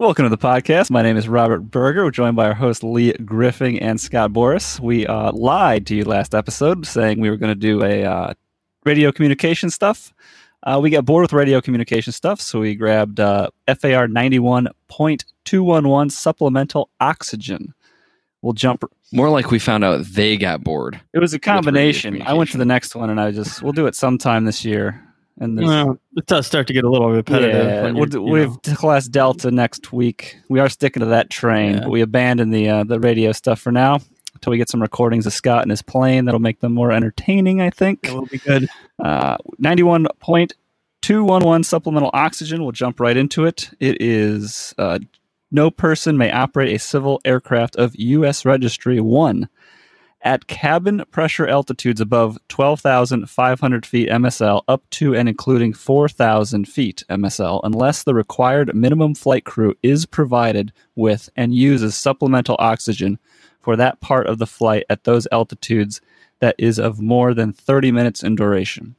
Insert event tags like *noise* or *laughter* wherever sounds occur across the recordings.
Welcome to the podcast. My name is Robert Berger. We're joined by our host Lee Griffin and Scott Boris. We uh, lied to you last episode saying we were going to do a uh, radio communication stuff. Uh, we got bored with radio communication stuff, so we grabbed uh, FAR 91.211 supplemental oxygen. We'll jump. More like we found out they got bored. It was a combination. I went to the next one, and I just we'll do it sometime this year. And this, Well, it does start to get a little repetitive. Yeah, we'll you're, do, you we have class Delta next week. We are sticking to that train, Yeah. but we abandon the uh, the radio stuff for now until we get some recordings of Scott and his plane. That'll make them more entertaining, I think. It will be good. Uh, Ninety-one point two one one supplemental oxygen. We'll jump right into it. It is uh, no person may operate a civil aircraft of U.S. Registry One at cabin pressure altitudes above 12,500 feet MSL up to and including 4,000 feet MSL unless the required minimum flight crew is provided with and uses supplemental oxygen for that part of the flight at those altitudes that is of more than 30 minutes in duration.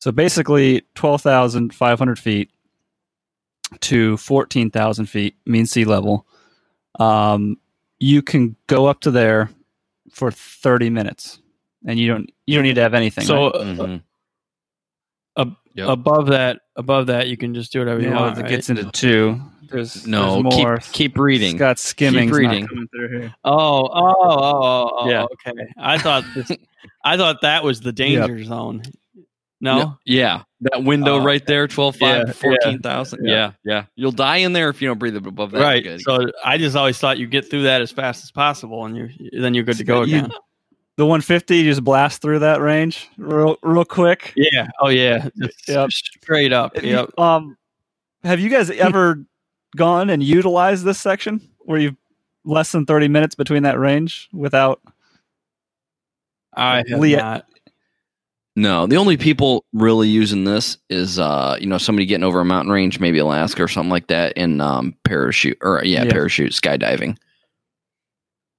So basically, 12,500 feet to 14,000 feet mean sea level. Um, you can go up to there for 30 minutes and you don't you don't need to have anything So right? uh, Mhm. ab- Yep. above that, above that, you can just do whatever you you know, want. it right? gets into two there's No, there's more keep keep reading. Scott skimming reading. coming through here Oh, oh, oh, oh, oh, Yeah. okay. I thought this, *laughs* I thought that was the danger zone. No, No, yeah, that window Oh, right there, 12, 5, Yeah, 14,000. yeah. Yeah. yeah, You'll die in there if you don't breathe above that. right. Good. So I just always thought you get through that as fast as possible, and you then you're good to go You- again. *laughs* the 150 you just blast through that range real real quick Yeah. Oh yeah. *laughs* Just Yep. Straight up. Have you- Yep. um have you guys *laughs* ever gone and utilized this section where you've less than 30 minutes between that range without I have Leah- not. No, the only people really using this is uh, you know, somebody getting over a mountain range, maybe Alaska or something like that, in um parachute or yeah, Yeah. parachute skydiving.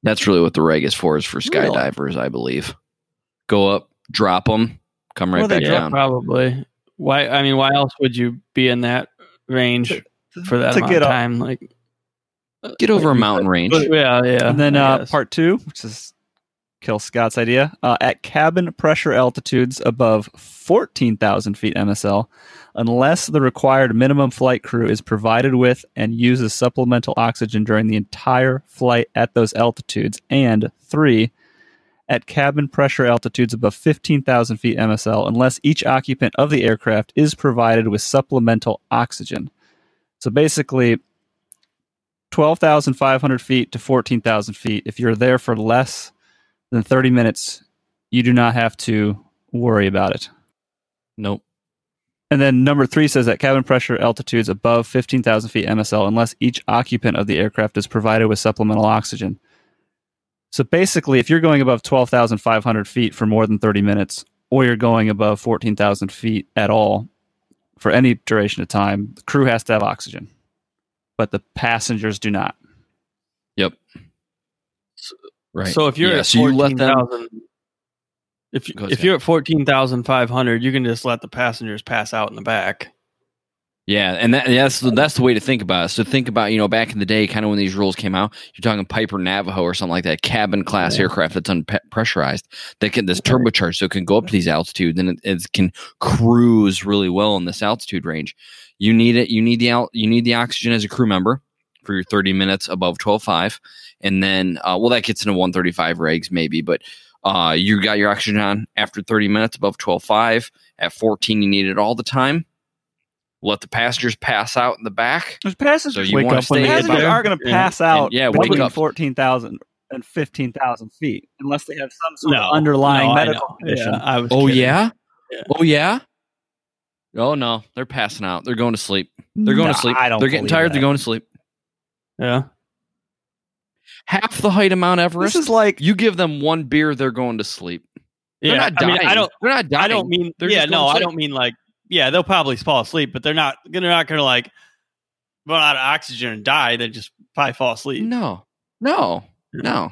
That's really what the reg is for, is for Really? skydivers, I believe. Go up, drop them, come right Well, they back down. probably. Why? I mean, why else would you be in that range for that to amount get of up. time? Like, Get over a mountain range. yeah, yeah. and then uh, part two, which is kill Scott's idea, uh, at cabin pressure altitudes above 14,000 feet MSL, unless the required minimum flight crew is provided with and uses supplemental oxygen during the entire flight at those altitudes. And three, at cabin pressure altitudes above 15,000 feet MSL, unless each occupant of the aircraft is provided with supplemental oxygen. So basically, 12,500 feet to 14,000 feet. If you're there for less than 30 minutes, you do not have to worry about it. Nope. And then number three says that cabin pressure altitudes above 15,000 feet MSL, unless each occupant of the aircraft is provided with supplemental oxygen. So basically, if you're going above 12,500 feet for more than 30 minutes, or you're going above 14,000 feet at all for any duration of time, the crew has to have oxygen, but the passengers do not. Yep. Right. So if you're yeah, at so you let them 14,000 if you, Go if ahead. you're at fourteen thousand five hundred, you can just let the passengers pass out in the back. Yeah, and that, that's the, that's the way to think about it. So think about you know back in the day, kind of when these rules came out, you're talking Piper Navajo or something like that, cabin class Yeah. aircraft that's unpressurized that can this turbocharged, so it can go up to these altitudes and it, it can cruise really well in this altitude range. You need it. You need the out. You need the oxygen as a crew member for your 30 minutes above 12.5, and then uh, well that gets into 135 regs maybe, but uh, you got your oxygen on after 30 minutes above 12.5. At 14, you need it all the time. Let the passengers pass out in the back. There's passengers. So you Wake want up to when stay they at get passengers are going to Yeah. pass out And, yeah, wake between up. 14,000 and 15,000 feet unless they have some sort No, of underlying no, medical know. condition. Yeah, I was Oh yeah? Yeah. Oh yeah. Oh no, they're passing out. They're going to sleep. They're going No, to sleep. I don't they're getting tired. that. They're going to sleep. Yeah. Half the height of Mount Everest. This is like you give them one beer, they're going to sleep. They're Yeah, not I mean, I don't. They're not dying. I don't mean. They're yeah, no, I don't mean like. Yeah, they'll probably fall asleep, but they're not. They're not going to like run out of oxygen and die. They just probably fall asleep. No, no, no.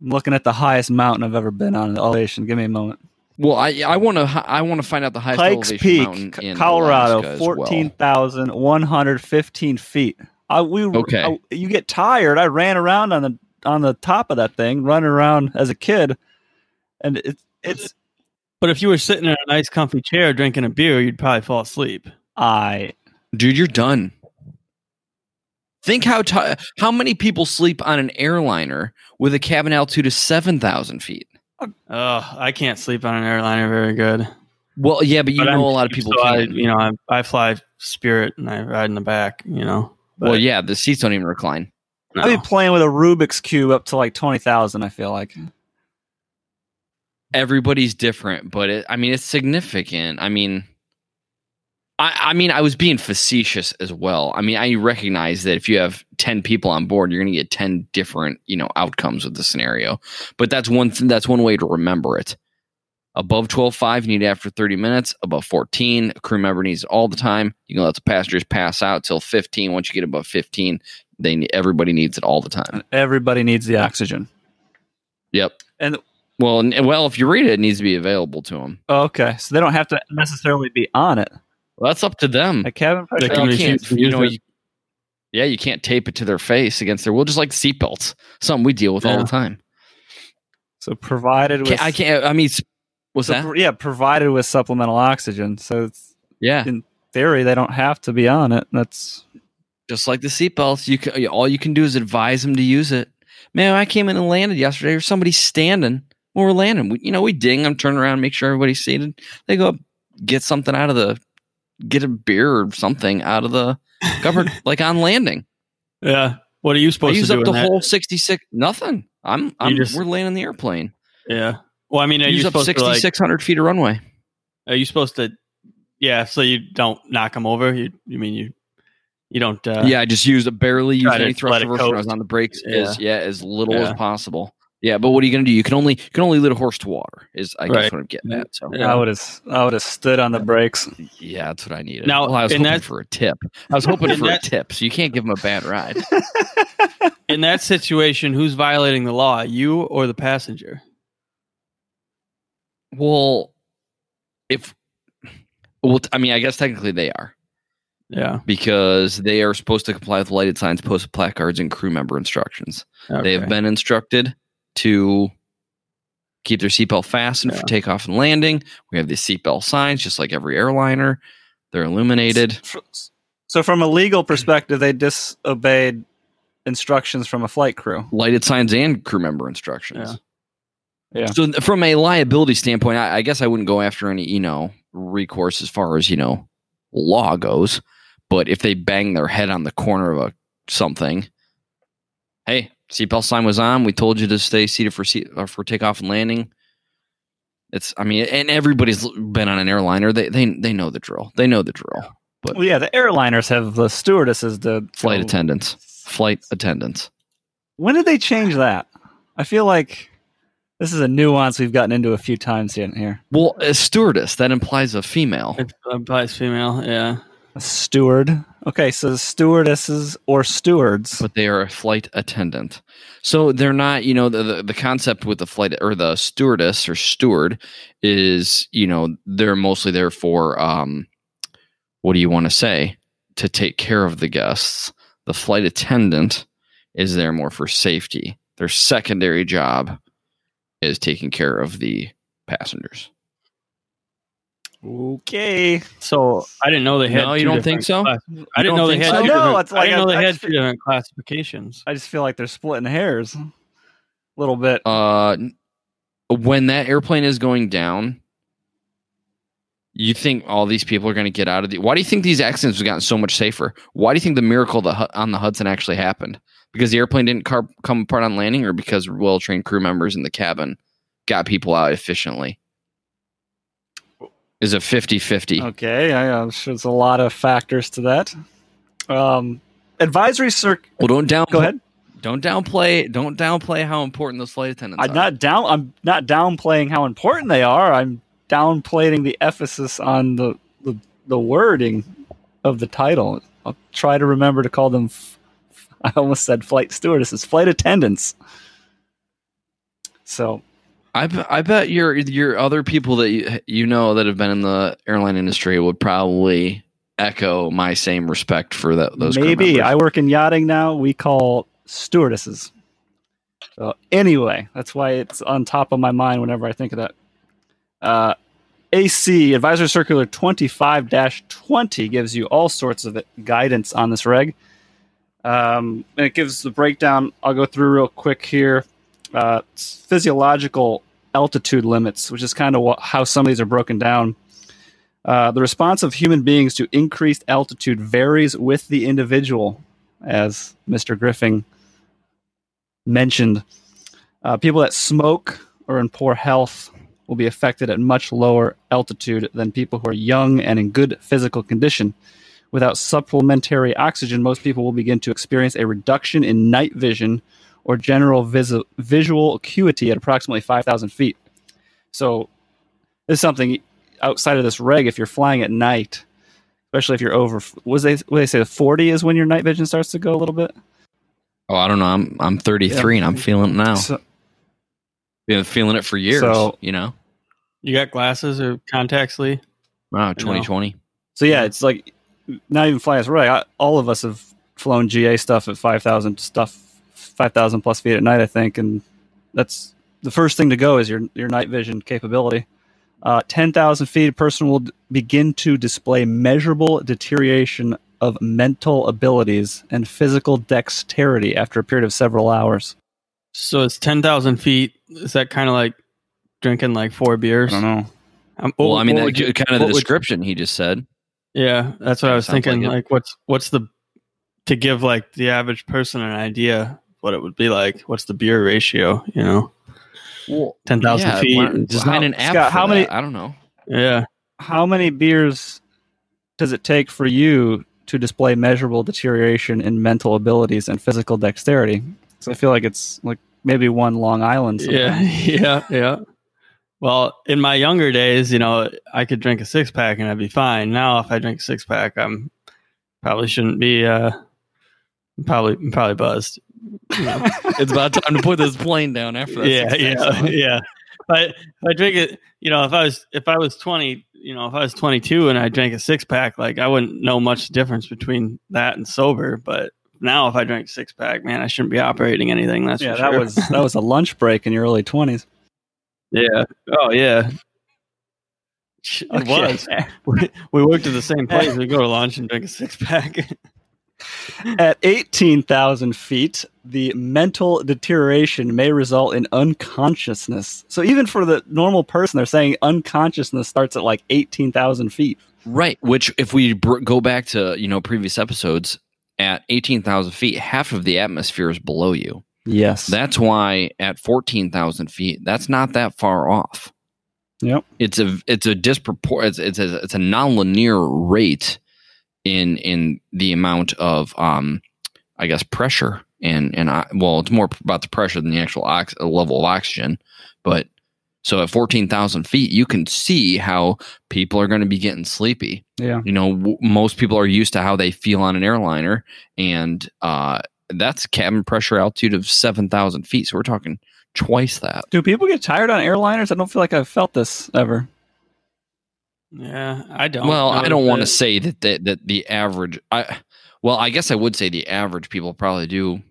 I'm looking at the highest mountain I've ever been on in elevation. Give me a moment. Well, I I want to I want to find out the highest Pikes elevation Peak, mountain in Colorado, Alaska as well. 14,115 feet. I we Okay. I- you get tired. I ran around on the on the top of that thing, running around as a kid, and it's it's But if you were sitting in a nice, comfy chair drinking a beer, you'd probably fall asleep. I Dude, you're done. Think how ti how many people sleep on an airliner with a cabin altitude of seven thousand feet. Oh, I can't sleep on an airliner very good. Well, yeah, but you But know I'm a lot of people so I, you know, I, I fly Spirit and I ride in the back. You know. Well, yeah, the seats don't even recline. no. I'd be playing with a Rubik's cube up to like twenty thousand. I feel like Everybody's different, but it, I mean, it's significant. I mean, I, I mean, I was being facetious as well. I mean, I recognize that if you have ten people on board, you're going to get ten different, you know, outcomes with the scenario. But that's one. Th- that's one way to remember it. Above 12.5, you need it after 30 minutes. Above 14, a crew member needs it all the time. You can let the passengers pass out till 15. Once you get above 15, they ne- everybody needs it all the time. everybody needs the oxygen. Yep. And- well, and, well, if you read it, it needs to be available to them. Okay, so they don't have to necessarily be on it. Well, that's up to them. A cabin They pressure. can you can't, you know, you, yeah, you can't tape it to their face against their will, just like seatbelts. Something we deal with all the time. So provided with Can't, I can't. I mean, s- what's so that? yeah, provided with supplemental oxygen. So it's, Yeah, in theory, they don't have to be on it. That's just like the seatbelts. You can all you can do is advise them to use it. Man, I came in and landed yesterday. There's somebody standing when we're landing. We, you know, we ding them, turn around, make sure everybody's seated. They go up, get something out of the, get a beer or something out of the cupboard, *laughs* like on landing. Yeah. What are you I supposed use to do? Use up the that? whole 66. Nothing. I'm. I'm. just- we're landing in the airplane. Yeah. Well, I mean, are you use up supposed to like? 6,600 feet of runway. Are you supposed to? Yeah. So you don't knock them over. You. You mean you? You don't. Uh, yeah, I just used a barely used any thrust let it reverser when I was on the brakes as yeah as little Yeah. as possible. Yeah, but what are you gonna do? You can only you can only lead a horse to water. Is I guess Right. what I'm getting at. So Yeah. I would have I would have stood on the brakes. yeah, that's what I needed. Now, well, I was hoping that- for a tip. I was hoping *laughs* for that- a tip, so you can't give them a bad ride. *laughs* In that situation, who's violating the law? You or the passenger? Well, if well, I mean, I guess technically they are Yeah. because they are supposed to comply with lighted signs, posted placards, and crew member instructions. They have been instructed to keep their seatbelt fastened Yeah. for takeoff and landing. We have the seatbelt signs, just like every airliner. They're illuminated. So from a legal perspective, they disobeyed instructions from a flight crew. Lighted signs and crew member instructions. Yeah. Yeah. So from a liability standpoint, I, I guess I wouldn't go after any, you know, recourse as far as, you know, law goes. But if they bang their head on the corner of a something, hey, seatbelt sign was on. We told you to stay seated for seat, uh, for takeoff and landing. It's, I mean, and everybody's been on an airliner. They they they know the drill. They know the drill. Well, yeah, the airliners have the stewardesses the Flight to- attendants, flight attendants. When did they change that? I feel like this is a nuance we've gotten into a few times in here. Well, a stewardess that implies a female. It implies female. Yeah. A steward. Okay, so stewardesses or stewards. but they are a flight attendant. So they're not, you know, the, the the concept with the flight or the stewardess or steward is, you know, they're mostly there for um what do you want to say? To take care of the guests. The flight attendant is there more for safety. Their secondary job is taking care of the passengers. Okay. So I didn't know they had. No, you don't think so? class- I didn't know they think had. so? No, it's like I didn't I- know they I had just two different classifications. I just feel like they're splitting hairs a little bit. Uh, when that airplane is going down, you think all these people are going to get out of the. Why do you think these accidents have gotten so much safer? Why do you think the miracle the, on the Hudson actually happened? Because the airplane didn't car- come apart on landing, or because well trained crew members in the cabin got people out efficiently? Is a 50 50. Okay, I, I'm sure there's a lot of factors to that. Um, advisory circ. Well, don't down. Go ahead. Don't downplay. Don't downplay how important those flight attendants I'm are. not down. I'm not downplaying how important they are. I'm downplaying the emphasis on the the, the wording of the title. I'll try to remember to call them. *laughs* I almost said flight stewardesses, flight attendants. So I, I bet your your other people that you, you know that have been in the airline industry would probably echo my same respect for that, those. Maybe. I work in yachting now. We call for that, those. crew Maybe members. I work in yachting now. We call stewardesses. So anyway, that's why it's on top of my mind whenever I think of that. Uh, AC Advisor Circular 25-20 gives you all sorts of guidance on this reg. Um, and it gives the breakdown. I'll go through real quick here. Uh, physiological altitude limits, which is kind of how some of these are broken down. Uh, the response of human beings to increased altitude varies with the individual, as Mr. Griffin mentioned. Uh, people that smoke or in poor health will be affected at much lower altitude than people who are young and in good physical condition. Without supplementary oxygen, most people will begin to experience a reduction in night vision or general vis- visual acuity at approximately 5,000 feet. So, this is something outside of this reg. If you're flying at night, especially if you're over, was they what they say the 40 is when your night vision starts to go a little bit. Oh, I don't know. I'm I'm 33 and I'm feeling it now. So, Been feeling it for years. So- you know. You got glasses or contacts, Lee? Wow, 2020. so yeah, it's like not even flying this reg. I, all of us have flown GA stuff at 5,000 stuff, 5,000 plus feet at night, I think, and that's the first thing to go is your your night vision capability. Uh, 10,000 feet, a person will d- begin to display measurable deterioration of mental abilities and physical dexterity after a period of several hours. So it's ten thousand feet. Is that kind of like drinking like four beers? I don't know. Um, Well, what- I mean, what that, you- kind of the what would- description he just said. Yeah, that's what I was thinking. like Like, what's what's the to give like the average person an idea what it would be like? What's the beer ratio? You know, Well, ten thousand yeah, feet. why not design How- an app. Scott, for how many- that? I don't know. Yeah, How many beers does it take for you to display measurable deterioration in mental abilities and physical dexterity? So I feel like it's like maybe one Long Island. yeah, *laughs* yeah, yeah. Well, in my younger days, you know, I could drink a six pack and I'd be fine. Now, if I drink a six pack, I'm probably shouldn't be. uh Probably, probably buzzed. You know? *laughs* It's about time to put this plane down after that. yeah, yeah, packs. yeah. But if I drink it, you know, if I was if I was twenty, you know, if I was twenty two and I drank a six pack, like I wouldn't know much difference between that and sober. But now, if I drink six pack, man, I shouldn't be operating anything. That's yeah, for that was that was a lunch break in your early twenties. Yeah. Oh yeah. It was. *laughs* We, we worked at the same place. We go to lunch and drink a six pack. *laughs* At 18,000 feet, the mental deterioration may result in unconsciousness. So even for the normal person, they're saying unconsciousness starts at like 18,000 feet. Right. Which, if we br- go back to you know previous episodes, at eighteen thousand feet, half of the atmosphere is below you. Yes. That's why at fourteen thousand feet, that's not that far off. Yep. It's a it's a dispropor it's it's a it's a nonlinear rate in in the amount of um I guess pressure and and I, well it's more about the pressure than the actual ox- level of oxygen, but so at fourteen thousand feet, you can see how people are going to be getting sleepy yeah. you know w- most people are used to how they feel on an airliner and uh that's cabin pressure altitude of 7000 feet so we're talking twice that Do people get tired on airliners? I don't feel like I've felt this ever. yeah, I don't. well i don't want to say that, that that the average i well i guess i would say the average people probably do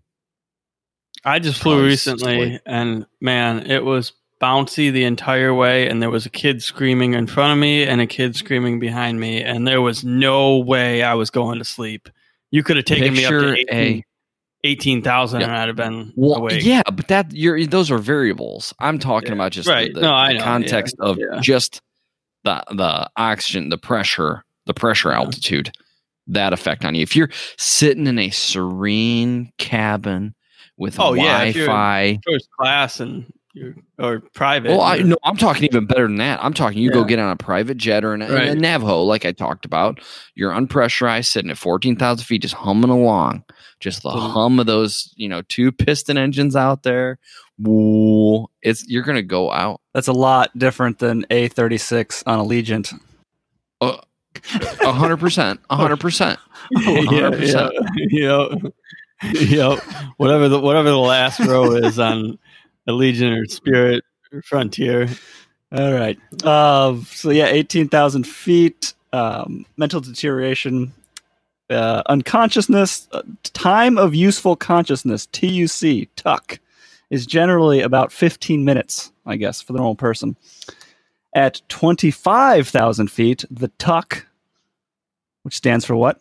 I just flew Probably recently, sleep. and man, it was bouncy the entire way. And there was a kid screaming in front of me and a kid screaming behind me, and there was no way I was going to sleep. You could have taken me up to 18 a- 18,000 Yeah. and I'd have been well awake. yeah but that you're those are variables i'm talking Yeah. about just Right. the, No, the I know. context Yeah. of just the the oxygen the pressure the pressure altitude that effect on you if you're sitting in a serene cabin with Oh, yeah, wi-fi First class and you or private. well I, you're- no i'm talking even better than that i'm talking you go get on a private jet or in a, Right. a navajo like i talked about you're unpressurized sitting at 14000 feet just humming along just the Mhm. hum of those you know two piston engines out there Woo, it's you're gonna go out That's a lot different than A36 on Allegiant. A hundred percent. A hundred percent. *laughs* yeah, yeah, 100%. yeah, yeah. Whatever the whatever the last row is on Allegiant or Spirit or Frontier. All right. Uh, so yeah, 18,000 feet. um, mental deterioration, uh, unconsciousness, uh, time of useful consciousness, TUC, TUC, is generally about 15 minutes, I guess, for the normal person. At 25,000 feet, the TUC, which stands for what?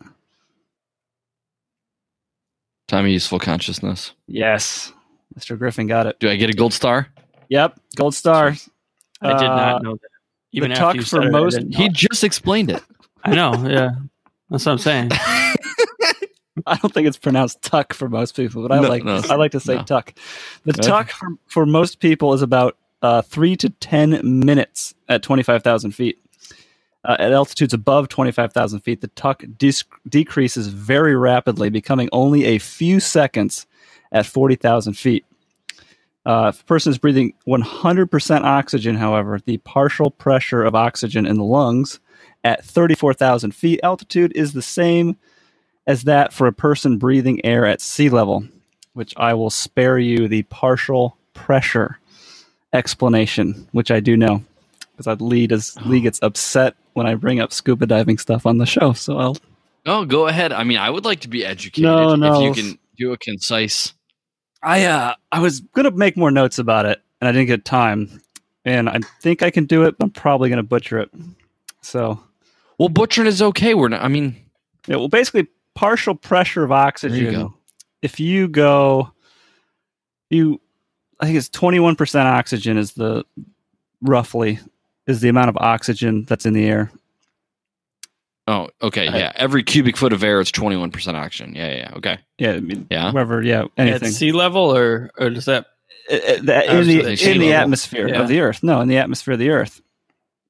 Time of useful consciousness. Yes, Mr. Griffin got it. Do I get a gold star? Yep, gold star. I did Uh, not know that. Even the after tuck you for said it, most—he just explained it. I know. Yeah, that's what I'm saying. *laughs* I don't think it's pronounced tuck for most people, but I No, like no, I like to say no. tuck. The Okay. tuck for, for most people is about uh, three to ten minutes at twenty five thousand feet. Uh, at altitudes above twenty five thousand feet, the tuck dis- decreases very rapidly, becoming only a few seconds at forty thousand feet. Uh, if a person is breathing 100% oxygen, however, the partial pressure of oxygen in the lungs at 34,000 feet altitude is the same as that for a person breathing air at sea level, which I will spare you the partial pressure explanation, which I do know because Lee does Lee gets upset when I bring up scuba diving stuff on the show. So I'll Oh, go ahead. I mean, I would like to be educated. No, no. If you can do a concise. I uh I was gonna make more notes about it and I didn't get time. And I think I can do it, but I'm probably gonna butcher it. So Well, butchering is okay. We're not. I mean, yeah, well basically partial pressure of oxygen. go. If you go you I think it's twenty one percent oxygen is the roughly is the amount of oxygen that's in the air. Oh, okay, I- yeah. Every cubic foot of air is twenty one percent oxygen. Yeah, yeah, yeah, okay, Yeah, I mean yeah. whoever, yeah, At anything. sea level, or or does that? Uh, uh, that- in the in the level. atmosphere Yeah. of the Earth. No, in the atmosphere of the Earth.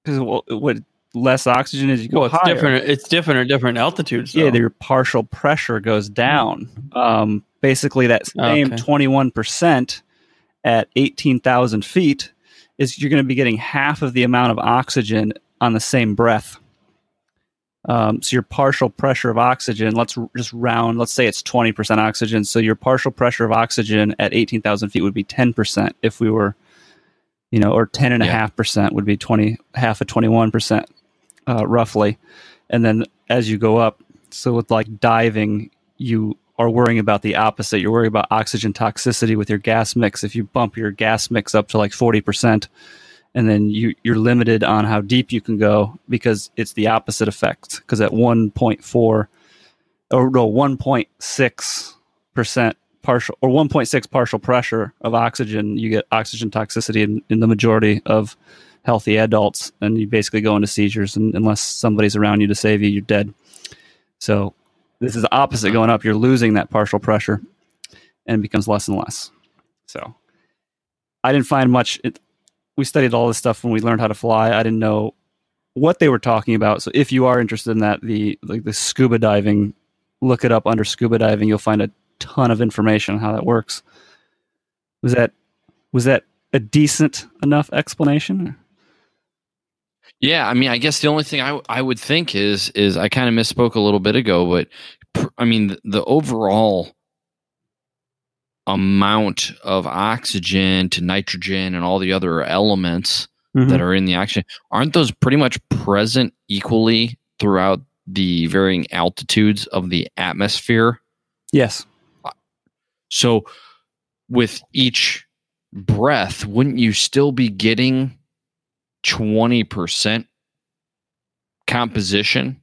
Because what less oxygen as you go Well, it's higher. different. It's different at different altitudes. Yeah, your partial pressure goes down. Um, basically, that same Okay. twenty one percent at eighteen thousand feet is you're going to be getting half of the amount of oxygen on the same breath. Um, so your partial pressure of oxygen, let's r- just round, let's say it's 20% oxygen. So your partial pressure of oxygen at 18,000 feet would be 10% if we were, you know, or 10.5% would be 20, half of 21%, uh, roughly. And then as you go up, so with like diving, you are worrying about the opposite. You're worrying about oxygen toxicity with your gas mix. If you bump your gas mix up to like 40%, and then you, you're limited on how deep you can go because it's the opposite effect. Because at 1.4 or no, 1.6% partial or 1.6 partial pressure of oxygen, you get oxygen toxicity in, in the majority of healthy adults, and you basically go into seizures. And unless somebody's around you to save you, you're dead. So this is the opposite uh-huh. going up. You're losing that partial pressure, and it becomes less and less. So I didn't find much. It, we studied all this stuff when we learned how to fly. I didn't know what they were talking about. So if you are interested in that, the like the scuba diving, look it up under scuba diving. You'll find a ton of information on how that works. Was that was that a decent enough explanation? Yeah, I mean, I guess the only thing I I would think is is I kind of misspoke a little bit ago, but I mean the, the overall amount of oxygen to nitrogen and all the other elements mm-hmm. that are in the oxygen aren't those pretty much present equally throughout the varying altitudes of the atmosphere? Yes. So with each breath, wouldn't you still be getting 20% composition?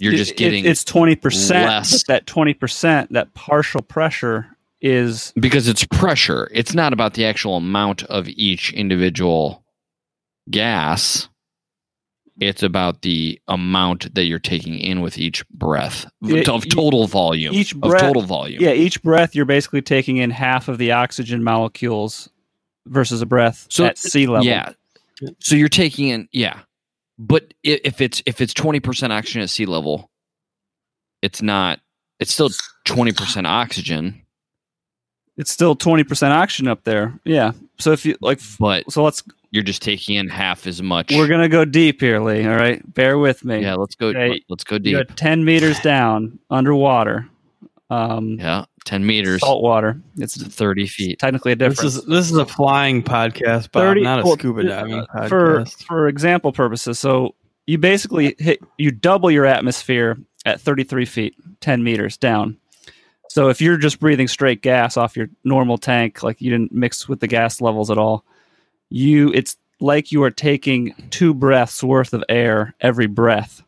You're It- just it- getting it's twenty percent. less. That twenty percent, that partial pressure is because it's pressure. It's not about the actual amount of each individual gas. It's about the amount that you're taking in with each breath Yeah, of total volume. each of breath- total volume. yeah. Each breath, you're basically taking in half of the oxygen molecules versus a breath So, at sea level. Yeah. So you're taking in yeah. But if it's if it's 20% oxygen at sea level, it's not it's still 20% oxygen, it's still twenty percent oxygen up there. Yeah. So if you like, but so let's you're just taking in half as much. we're gonna go deep here, Lee. All right, bear with me. yeah, let's go Okay. let's go You deep. got ten meters down underwater. Um, Yeah, 10 meters, salt water. It's 30 feet. technically a This difference. is this is a flying podcast, but 30 not a well, scuba diving uh, podcast. for for example purposes. So you basically hit you double your atmosphere at 33 feet, 10 meters down. So if you're just breathing straight gas off your normal tank, like you didn't mix with the gas levels at all, you it's like you are taking two breaths worth of air every breath.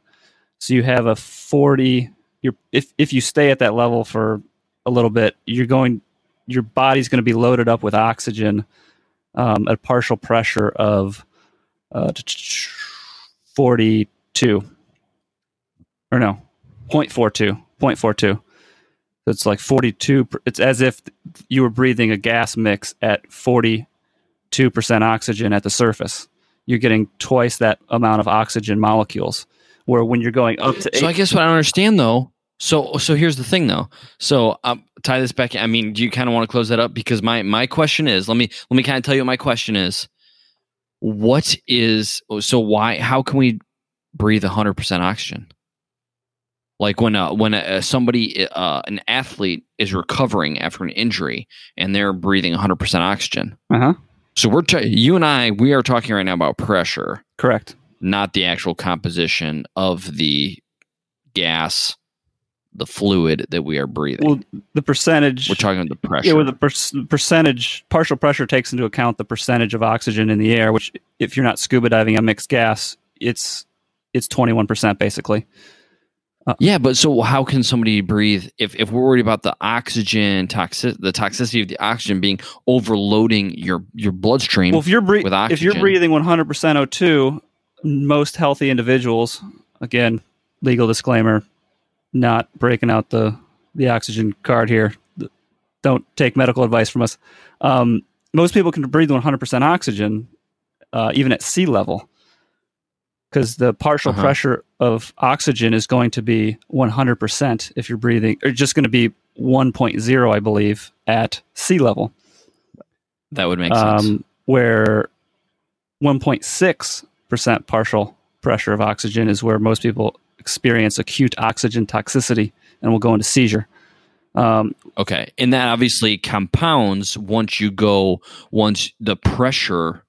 So you have a 40 you're if if you stay at that level for a little bit, you're going your body's going to be loaded up with oxygen um, at partial pressure of uh, 42 or no 0.42 0.42 it's like 42 it's as if you were breathing a gas mix at 42% oxygen at the surface you're getting twice that amount of oxygen molecules where when you're going up to So I guess what I don't understand though. So so here's the thing though. So um, tie this back. I mean, do you kind of want to close that up? Because my my question is, let me let me kind of tell you what my question is. What is so why how can we breathe 100% oxygen? Like when uh, when uh, somebody uh, an athlete is recovering after an injury and they're breathing 100% oxygen. uh-huh So we're ta- you and I we are talking right now about pressure correct not the actual composition of the gas, the fluid that we are breathing. well the percentage We're talking about the pressure. Yeah, where the per- percentage, partial pressure takes into account the percentage of oxygen in the air, which if you're not scuba diving on mixed gas, it's it's 21% basically. Yeah, but so how can somebody breathe if, if we're worried about the oxygen toxic the toxicity of the oxygen being overloading your your bloodstream? Well, if you're bre- with if you're breathing 100% O2, most healthy individuals, again, legal disclaimer, not breaking out the the oxygen card here. Don't take medical advice from us. Um, most people can breathe 100% oxygen, uh, even at sea level, because the partial Uh-huh. pressure of oxygen is going to be 100% if you're breathing, or just going to be 1.0, I believe, at sea level that would make sense. um, where 1.6% partial pressure of oxygen is where most people experience acute oxygen toxicity and will go into seizure. Um, Okay. And that obviously compounds once you go once the pressure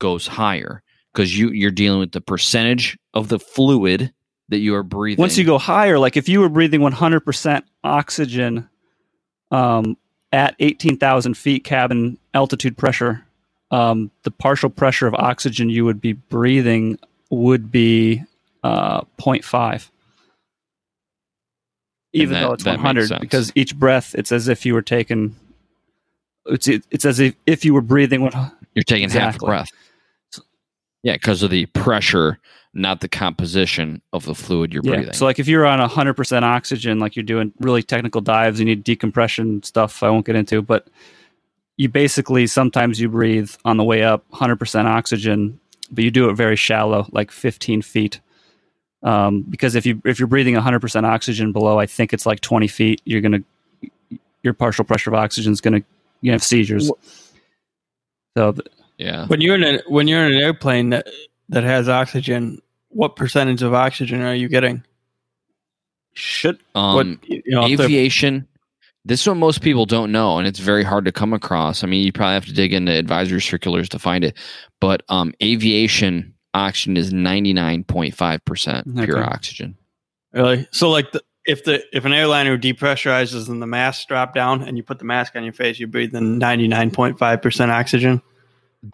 goes higher because you you're dealing with the percentage of the fluid that you are breathing. once you go higher, like if you were breathing 100% oxygen um, at 18,000 feet cabin altitude pressure, um, the partial pressure of oxygen you would be breathing would be uh, 0.5. Even that- though it's 100, sense. because each breath, it's as if you were taking, it's, it's as if, if you were breathing one, you're taking half a breath. Yeah, because of the pressure, not the composition of the fluid you're breathing. So like if you're on 100% oxygen, like you're doing really technical dives, you need decompression stuff I won't get into, but you basically sometimes you breathe on the way up 100% oxygen, but you do it very shallow, like 15 feet. Um, because if you if you're breathing 100% oxygen below, I think it's like 20 feet, you're gonna your partial pressure of oxygen is gonna you have seizures. So th- yeah. When you're in a when you're in an airplane that that has oxygen, what percentage of oxygen are you getting? should Um, what you know, aviation this one most people don't know and it's very hard to come across i mean you probably have to dig into advisory circulars to find it but um, aviation oxygen is 99.5% pure Okay. oxygen really so like the, if the if an airliner depressurizes and the masks drop down and you put the mask on your face, you breathe in ninety nine point five percent oxygen.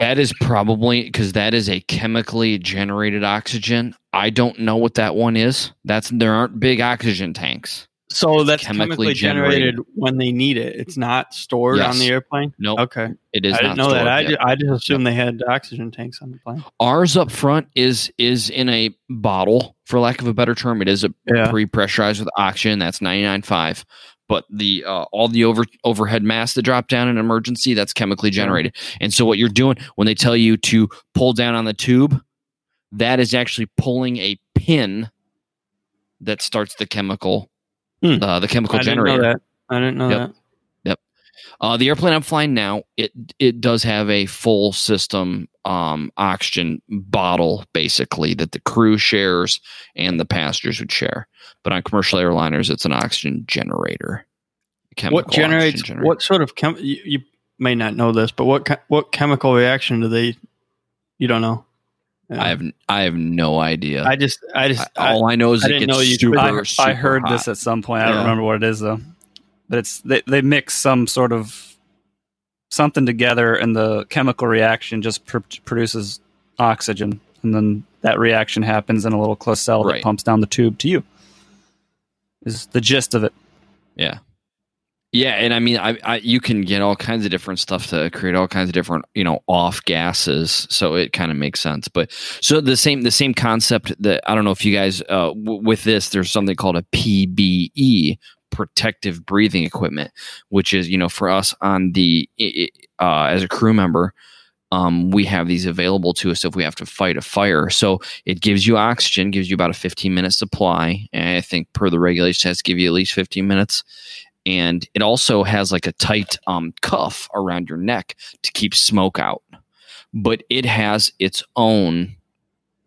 That is probably because that is a chemically generated oxygen i don't know what that one is that's there aren't big oxygen tanks So that's chemically chemically, generated. generated. when they need it. It's not stored on the airplane. no Okay, it is I didn't not know that. I just, I just assumed they had oxygen tanks on the plane. ours up front is is in a bottle for lack of a better term it is a Yeah. pre-pressurized with oxygen that's 99.5 but the uh, all the over overhead mass that drop down in emergency that's chemically generated and so what you're doing when they tell you to pull down on the tube that is actually pulling a pin that starts the chemical Hmm. uh, the chemical I didn't generator know that. I didn't know Yep. that. Uh, the airplane I'm flying now, it it does have a full system um, oxygen bottle, basically that the crew shares and the passengers would share. But on commercial airliners, it's an oxygen generator. Chemical What generates? oxygen generator. What sort of chem? You, you may not know this, but what what chemical reaction do they? You don't know. Yeah. I have I have no idea. I just, I just, I- I, all I know is I it didn't gets know you super, could- I, super I heard hot. this at some point. I don't Yeah. remember what it is though. But it's they, they mix some sort of something together, and the chemical reaction just pr- produces oxygen, and then that reaction happens in a little closed cell Right. that pumps down the tube to you. Is the gist of it? Yeah. Yeah, and I mean, I, I you can get all kinds of different stuff to create all kinds of different, you know, off gases. So it kind of makes sense. But so the same the same concept that I don't know if you guys uh, w- with this, there's something called a PBE, protective breathing equipment, which is you know for us on the uh, as a crew member. Um, we have these available to us if we have to fight a fire. So it gives you oxygen, gives you about a 15 minute supply. And I think per the regulations, it has to give you at least 15 minutes and it also has like a tight um, cuff around your neck to keep smoke out but it has its own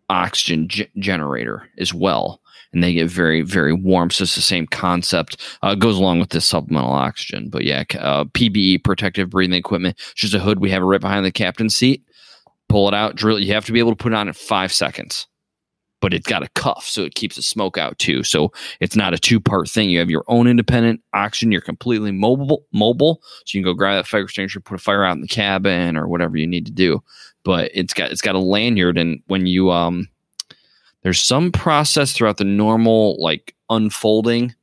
oxygen ge- generator as well and they get very very warm so it's the same concept uh, goes along with this supplemental oxygen but yeah uh, pbe protective breathing equipment it's just a hood we have it right behind the captain's seat pull it out drill you have to be able to put it on in five seconds but it's got a cuff so it keeps the smoke out too so it's not a two part thing. You have your own independent oxygen. You're completely mobile, mobile. So you can go grab that fire extinguisher, put a fire out in the cabin or whatever you need to do. But it's got it's got a lanyard, and when you um, there's some process throughout the normal like unfolding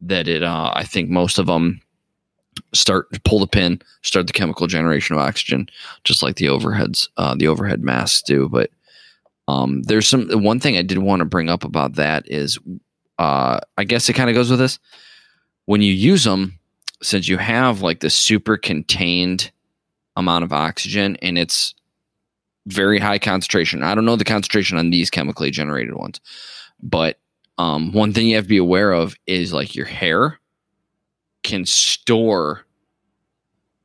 that it uh, I think most of them start pull the pin, start the chemical generation of oxygen, just like the overheads, uh, the overhead masks do. But um, there's some one thing I did want to bring up about that is uh, I guess it kind of goes with this. When you use them, since you have like the super contained amount of oxygen and it's very high concentration. I don't know the concentration on these chemically generated ones, but um, one thing you have to be aware of is like your hair can store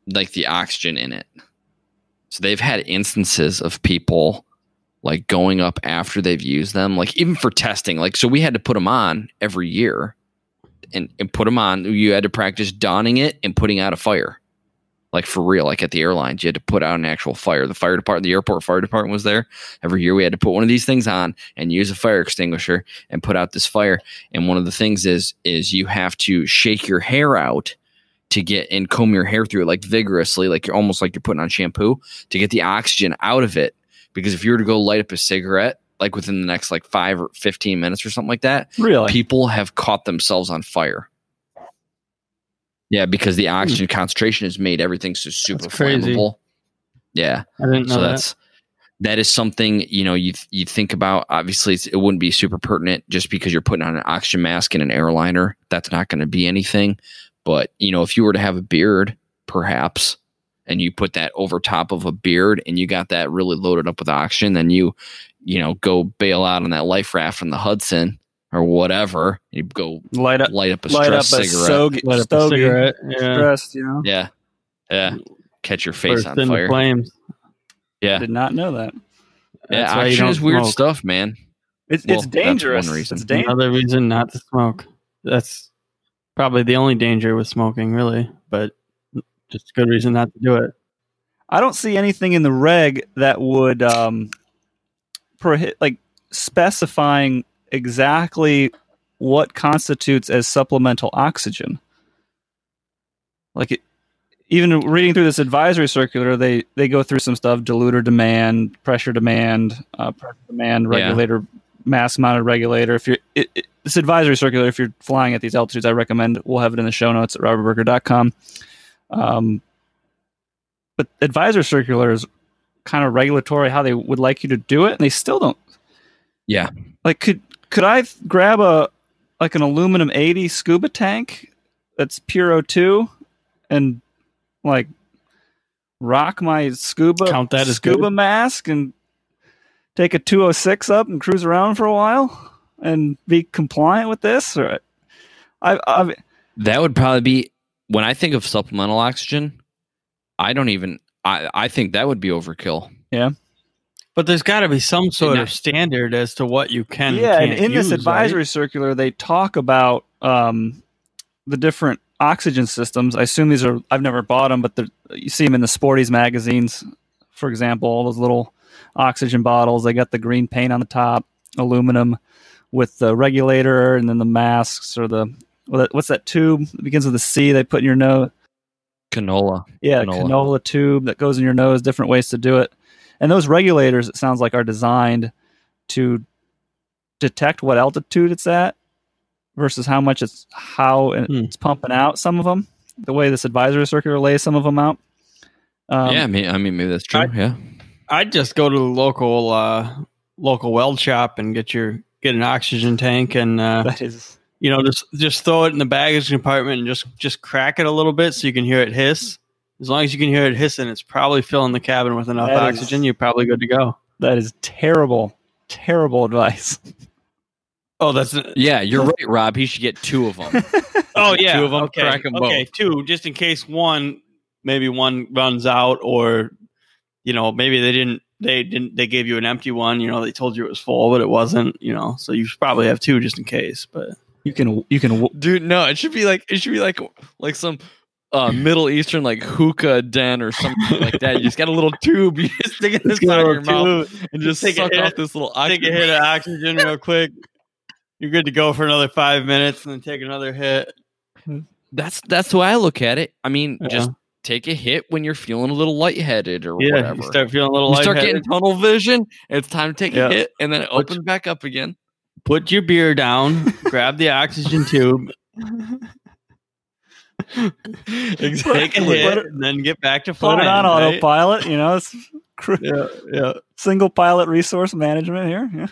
like the oxygen in it. So they've had instances of people like going up after they've used them, like even for testing. Like, so we had to put them on every year and, and put them on. You had to practice donning it and putting out a fire, like for real, like at the airlines. You had to put out an actual fire. The fire department, the airport fire department was there. Every year we had to put one of these things on and use a fire extinguisher and put out this fire. And one of the things is, is you have to shake your hair out to get and comb your hair through it like vigorously, like you're almost like you're putting on shampoo to get the oxygen out of it because if you were to go light up a cigarette like within the next like five or 15 minutes or something like that Really? people have caught themselves on fire yeah because the hmm. oxygen concentration has made everything so super flammable. Yeah. I didn't know so that. that's that is something you know you you think about. Obviously it's, it wouldn't be super pertinent just because you're putting on an oxygen mask in an airliner. That's not going to be anything. But you know if you were to have a beard perhaps and you put that over top of a beard and you got that really loaded up with oxygen then you you know go bail out on that life raft from the hudson or whatever you go Light up, light up a light up a cigarette stogie, Light up a cigarette. Yeah. stressed, you know. yeah yeah catch your face Burst on fire flames. yeah Did not know that. yeah That's why don't is weird smoke. stuff man It's Well, it's that's one reason. It's dangerous. Another reason not to smoke. That's probably the only danger with smoking, really. But just a good reason not to do it. I don't see anything in the reg that would um, prohibit, like specifying exactly what constitutes as supplemental oxygen. Like it, even reading through this advisory circular, they they go through some stuff: diluter demand, pressure demand, uh, pressure demand Yeah. regulator, mask mounted regulator. If you're it, it, this advisory circular, if you're flying at these altitudes, I recommend we'll have it in the show notes at robertberger.com. Um, but advisor circular is kind of regulatory how they would like you to do it and they still don't Yeah. like could could i grab a like an aluminum 80 scuba tank that's pure o2 and like rock my scuba Count that as scuba good? mask and take a 206 up and cruise around for a while and be compliant with this or i i That would probably be when I think of supplemental oxygen. I don't even. I I think that would be overkill. But there's got to be some sort of standard as to what you can. yeah, and and can't in this advisory right? circular, they talk about um, the different oxygen systems. I assume these are I've never bought them, but you see them in the Sporty's magazines, for example. All those little oxygen bottles. They got the green paint on the top, aluminum with the regulator, and then the masks or the what's that tube that begins with a C they put in your nose? Canola. Yeah, Canola. canola. tube that goes in your nose. Different ways to do it, and those regulators, it sounds like, are designed to detect what altitude it's at versus how much it's how Hmm. it's pumping out. Some of them, the way this advisory circular lays some of them out. Um, yeah, I mean, I mean, maybe that's true. I- yeah. I'd just go to the local uh, local weld shop and get your get an oxygen tank and uh, *laughs* that is you know just just throw it in the baggage compartment and just just crack it a little bit so you can hear it hiss. As long as you can hear it hissing, it's probably filling the cabin with enough That is- oxygen. You're probably good to go. that is terrible, terrible advice. Oh, that's Yeah, you're right, Rob. He should get two of them. *laughs* Oh yeah, Two of 'em, okay. crack 'em okay, two, just in case one, maybe one runs out, or you know, maybe they didn't, they didn't, they gave you an empty one. You know, they told you it was full, but it wasn't. You know, so you should probably have two just in case. But You can you can Dude, no, it should be like it should be like like some uh Middle Eastern like hookah den or something like that. You just got a little tube, *laughs* you just stick it in the Just get side a of your little mouth and just take a suck off this little take oxygen. a hit of oxygen real quick. You're good to go for another five minutes, and then take another hit. That's that's the way I look at it. I mean, Yeah. just take a hit when you're feeling a little lightheaded or Yeah, whatever. you start feeling a little. You start getting tunnel vision. It's time to take Yeah. a hit, and then open back up again. Put your beer down. grab the oxygen tube. *laughs* Take a hit, and then get back to put flying. it on right? autopilot. You know, it's cr- Yeah, yeah, single pilot resource management here. Yeah.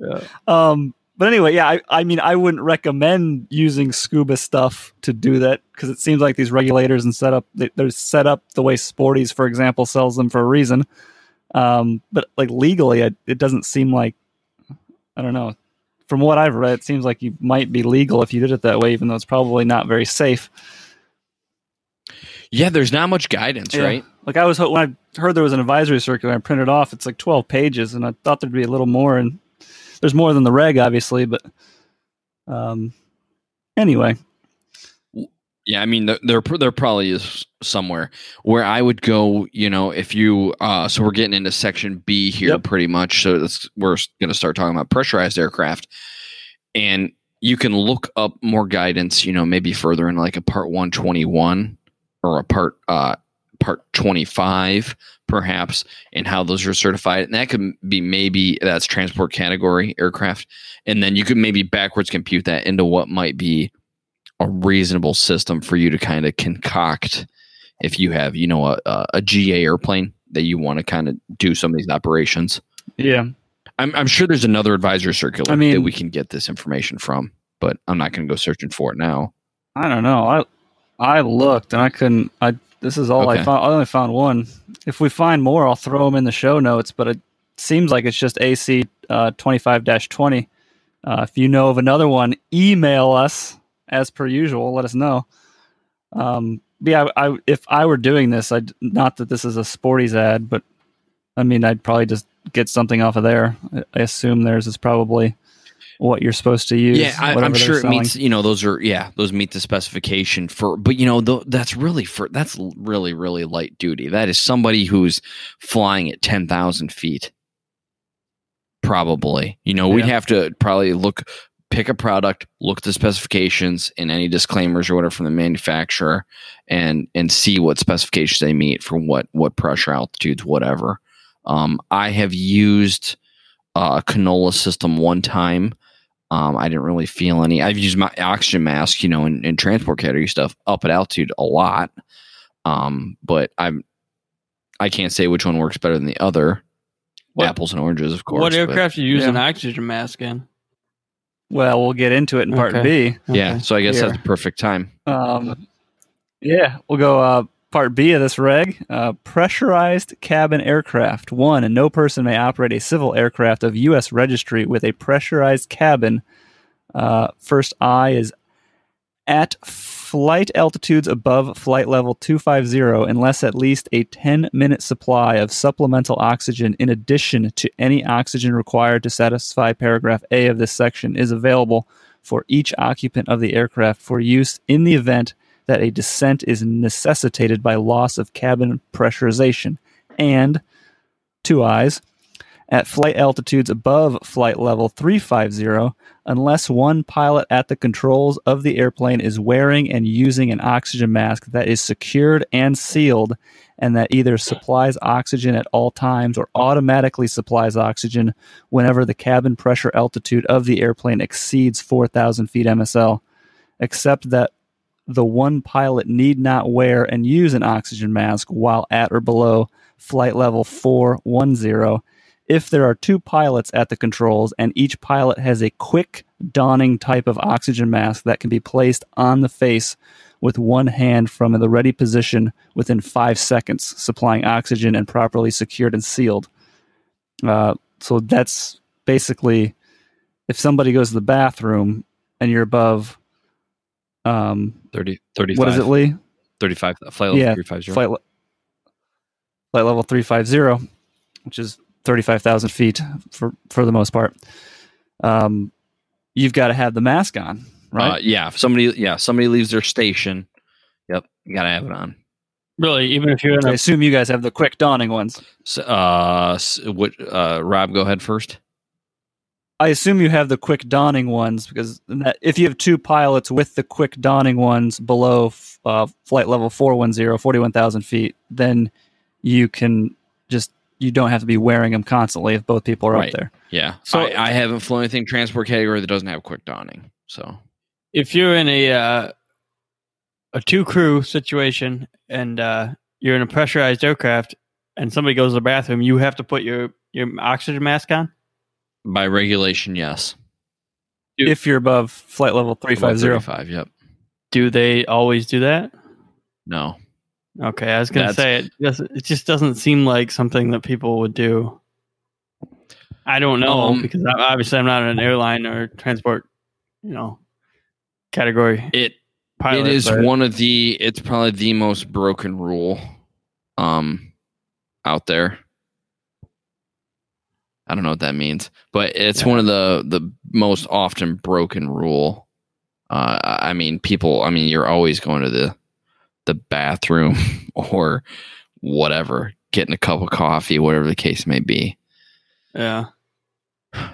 yeah. Um, but anyway, yeah, I, I mean, I wouldn't recommend using scuba stuff to do that because it seems like these regulators and setup they, they're set up the way Sporty's, for example, sells them for a reason. Um, but like legally, it, it doesn't seem like I don't know. From what I've read, it seems like you might be legal if you did it that way, even though it's probably not very safe. Yeah, there's not much guidance, Yeah. right? Like I was when I heard there was an advisory circular, I printed it off. It's like twelve pages, and I thought there'd be a little more. And there's more than the reg, obviously, but um, anyway, Yeah, I mean, there there, there probably is somewhere where I would go. You know, if you uh, so we're getting into section B here, Yep. pretty much. So that's, we're going to start talking about pressurized aircraft, and you can look up more guidance. You know, maybe further in like a part one twenty one or a part uh, part twenty five, perhaps, and how those are certified. And that could be maybe that's transport category aircraft, and then you could maybe backwards compute that into what might be a reasonable system for you to kind of concoct if you have you know a, a, a GA airplane that you want to kind of do some of these operations. yeah, I'm, I'm sure there's another advisor circular I mean- that we can get this information from, but I'm not going to go searching for it now. I don't know. I I looked and I couldn't. I this is all I found. I only found one. If we find more, I'll throw them in the show notes. But it seems like it's just AC twenty five twenty. Uh, if you know of another one, email us as per usual. Let us know. Um, yeah, I, I, if I were doing this, I'd not that this is a Sporty's ad, but I mean, I'd probably just get something off of there. I, assume theirs is probably what you're supposed to use. yeah, I, I'm sure it selling. meets. You know, those are yeah, those meet the specification for. But you know, th- that's really for that's really really light duty. That is somebody who's flying at ten thousand feet. Probably, you know, we'd have to probably look, pick a product, look at the specifications and any disclaimers or whatever from the manufacturer, and and see what specifications they meet for what what pressure altitudes, whatever. Um, I have used uh, a cannula system one time. Um, I didn't really feel any. I've used my oxygen mask, you know, in, in transport category stuff up at altitude a lot. Um, but I'm I can't say which one works better than the other. What- Apples and oranges, of course. what but- aircraft are you using yeah. oxygen mask in? Well, we'll get into it in part Okay. B. Yeah, so I guess Here. that's the perfect time. Um, yeah, we'll go uh, part B of this reg. Uh, pressurized cabin aircraft. One, and no person may operate a civil aircraft of U.S. registry with a pressurized cabin. Uh, first I is at flight altitudes above flight level 250 unless at least a 10 minute supply of supplemental oxygen in addition to any oxygen required to satisfy paragraph A of this section is available for each occupant of the aircraft for use in the event that a descent is necessitated by loss of cabin pressurization. And two eyes, at flight altitudes above flight level 350, unless one pilot at the controls of the airplane is wearing and using an oxygen mask that is secured and sealed and that either supplies oxygen at all times or automatically supplies oxygen whenever the cabin pressure altitude of the airplane exceeds 4,000 feet MSL, except that the one pilot need not wear and use an oxygen mask while at or below flight level 410 if there are two pilots at the controls and each pilot has a quick donning type of oxygen mask that can be placed on the face with one hand from the ready position within five seconds, supplying oxygen and properly secured and sealed. Uh, so that's basically if somebody goes to the bathroom and you're above um, 30, 35. what is it, Lee? 35. Flight level Yeah, 350. Flight, le- flight level 350, which is 35,000 feet for, for the most part. Um, you've got to have the mask on, Uh, right? yeah. If somebody, yeah, somebody leaves their station. Yep. You got to have it on. Really, even if you're in I a assume you guys have the quick donning ones. So, uh, s- what, uh, Rob, go ahead first. I assume you have the quick donning ones because that, if you have two pilots with the quick donning ones below f- uh, flight level 410, 41,000 feet, then you can just, you don't have to be wearing them constantly if both people are Right. up there. Yeah. So- So I, I haven't flown anything transport category that doesn't have quick donning. So if you're in a uh, a two crew situation and uh, you're in a pressurized aircraft and somebody goes to the bathroom, you have to put your your oxygen mask on. by regulation, yes. If you're above flight level About 350. 35, Yep. Do they always do that? No. Okay, I was gonna That's- say it. Doesn't, it just doesn't seem like something that people would do. I don't know Um, because obviously I'm not in an airline or transport, you know, category It pilot. it is but- one of the it's probably the most broken rule um out there i don't know what that means but it's Yeah. one of the the most often broken rule uh I mean people i mean you're always going to the the bathroom *laughs* or whatever getting a cup of coffee whatever the case may be Yeah,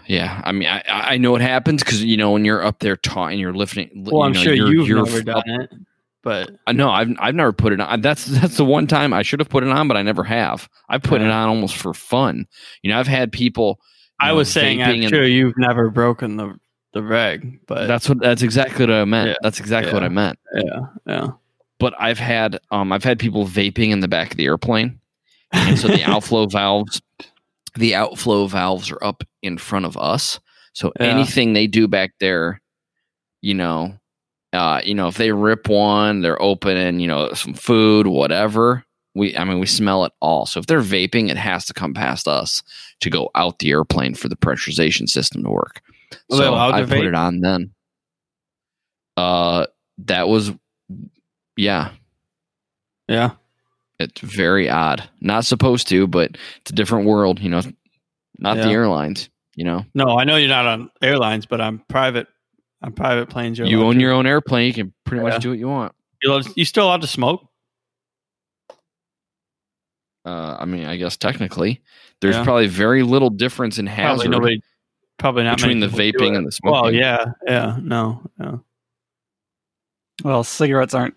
yeah i mean i i know it happens because you know when you're up there talking you're lifting well, you I'm know, sure you're- you've you're never up done it, but Uh, No, I've I've never put it on. That's that's the one time I should have put it on, but I never have. I put it on almost for fun. You know, I've had people. I know, was saying I'm and- sure you've never broken the the reg, but That's what that's exactly what I meant. Yeah. That's exactly what I meant. yeah, yeah. But I've had um I've had people vaping in the back of the airplane, and so the *laughs* outflow valves, the outflow valves are up in front of us. So Yeah. anything they do back there, you know, uh, you know, if they rip one, they're opening, you know, some food, whatever. We, I mean, we smell it all. So if they're vaping, it has to come past us to go out the airplane for the pressurization system to work. Well, so I put vape? it on then. Uh, that was, yeah, Yeah. it's very odd. Not supposed to, but it's a different world, you know. Not the airlines, you know. No, I know you're not on airlines, but I'm private on private planes. You're you allowed own your own airplane, you can pretty Yeah. much do what you want. You're you still allowed to smoke? Uh, I mean, I guess technically, there's Yeah. probably very little difference in Probably hazard nobody. Probably not between the vaping and the smoking. Well, yeah, yeah, no, yeah. Well, cigarettes aren't.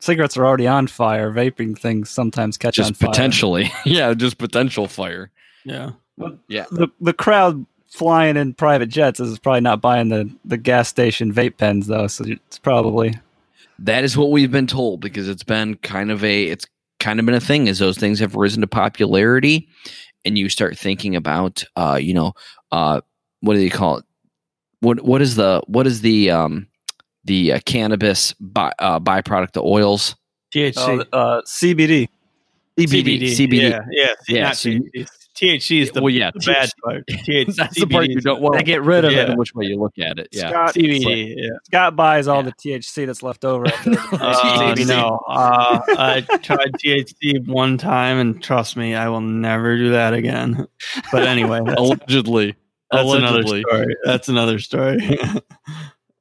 Cigarettes are already on fire. Vaping things sometimes catch on just fire. potentially, *laughs* yeah, just potential fire. Yeah. Well, Yeah. The the crowd flying in private jets is probably not buying the, the gas station vape pens though. So it's probably That is what we've been told because it's been kind of a it's kind of been a thing as those things have risen to popularity and you start thinking about uh you know uh what do they call it what what is the what is the um the uh, cannabis by, uh, byproduct the oils THC. uh, uh, CBD. CBD CBD Yeah, yeah. Yeah, so you- THC. THC is the, well yeah the bad *laughs* part. THC, that's the part you don't want They get rid of Yeah. it. which way you look at it yeah Scott, CBD. Yeah. Scott buys all Yeah. the THC that's left over. After *laughs* Uh, CBD. no, uh, I tried THC one time, and trust me, I will never do that again. But anyway, that's, *laughs* allegedly that's another allegedly. story. That's another story.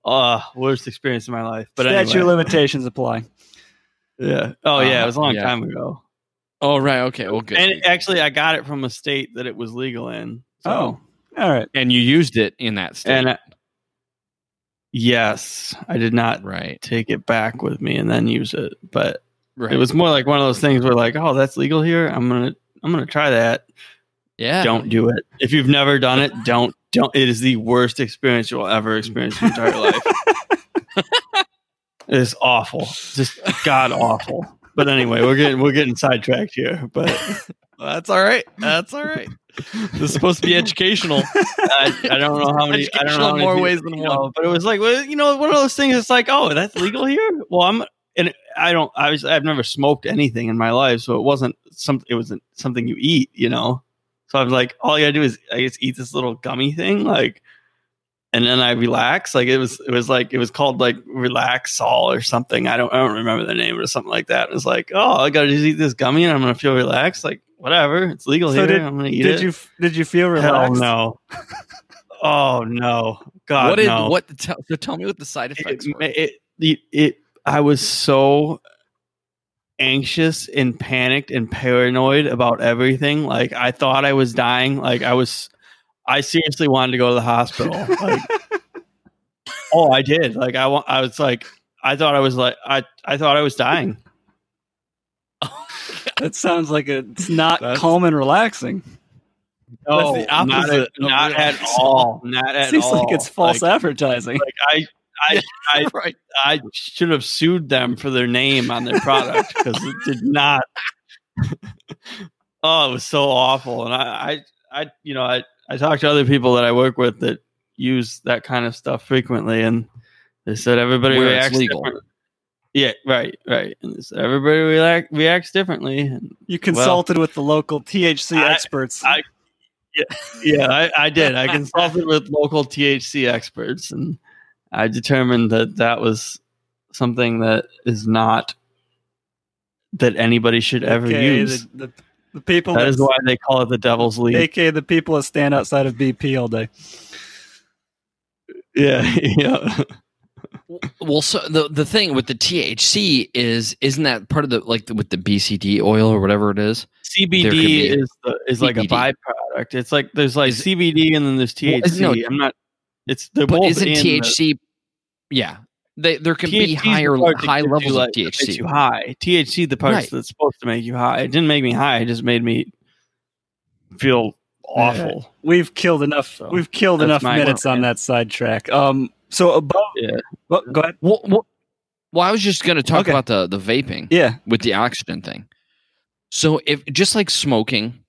Uh worst experience in my life. But Statute anyway, limitations apply. yeah. Oh yeah, Uh, it was a long yeah. time ago. Oh right, okay, well good. And actually, I got it from a state that it was legal in. So, Oh, all right. and you used it in that state, and uh, yes, I did not right? take it back with me and then use it, but Right. it was more like one of those things where like, oh, that's legal here. I'm gonna I'm gonna try that. yeah. Don't do it. If you've never done it, don't don't. It is the worst experience you'll ever experience in your entire life. *laughs* it is awful, just god awful. But anyway, we're getting we're getting sidetracked here. But *laughs* That's all right. That's all right. This is supposed to be educational. I, I don't know how many. I don't know how many more people- ways than you one. know, but it was like, well, you know, one of those things. It's like, oh, that's legal here. Well, I'm, and I don't. I was. I've never smoked anything in my life, so it wasn't some. It wasn't something you eat. You know. So I was like, all you gotta do is, I guess, eat this little gummy thing, like, and then I relax. Like it was. It was like it was called like Relaxol or something. I don't. I don't remember the name or something like that. It was like, oh, I gotta just eat this gummy and I'm gonna feel relaxed. Like whatever, it's legal So here. did- I'm gonna eat Did it. you did you feel Hell relaxed? no. *laughs* oh no. God what did no. what? Tell, so tell me what the side effects it, were. it, it, it, I was so anxious and panicked and paranoid about everything. Like I thought I was dying. Like I was, I seriously wanted to go to the hospital. Like, *laughs* oh, I did. Like I, wa- I was like, I thought I was like, I, I thought I was dying. *laughs* That sounds like it's not That's- calm and relaxing. No, the not, opposite at, of not at all. Not *laughs* at Seems all. like it's false Like, advertising. like I, I, I, *laughs* right. I should have sued them for their name on their product because it did not. oh, it was so awful, and I, I, I, you know, I, I talked to other people that I work with that use that kind of stuff frequently, and they said everybody Where reacts legal. different. Yeah, right, right. And they said everybody react, reacts differently. And You consulted with the local THC I- experts. I- yeah, I, I did. I consulted with local THC experts, and I determined that that was something that is not that anybody should ever AKA use. The, the, the people That that, is why they call it the Devil's League. AKA the people that stand outside of BP all day. *laughs* yeah, yeah. Well, so the the thing with the THC is isn't that part of the like the, with the BCD oil or whatever it is? There CBD is the, is like a byproduct. It's like there's like Is- CBD and then there's Well, THC. no, I'm not. It's they're But isn't in the- THC? yeah, they, there can be THC 's the higher high gives levels you, of like, that makes THC. you high. THC, the parts Right. that's supposed to make you high. It didn't make me high. It just made me feel awful. We've killed enough. So, we've killed enough my minutes on opinion. that sidetrack. Um. So above. Yeah. Well, go ahead. Well, well, well, I was just going to talk Okay. about the the vaping. Yeah. with the oxygen thing. So if just like smoking,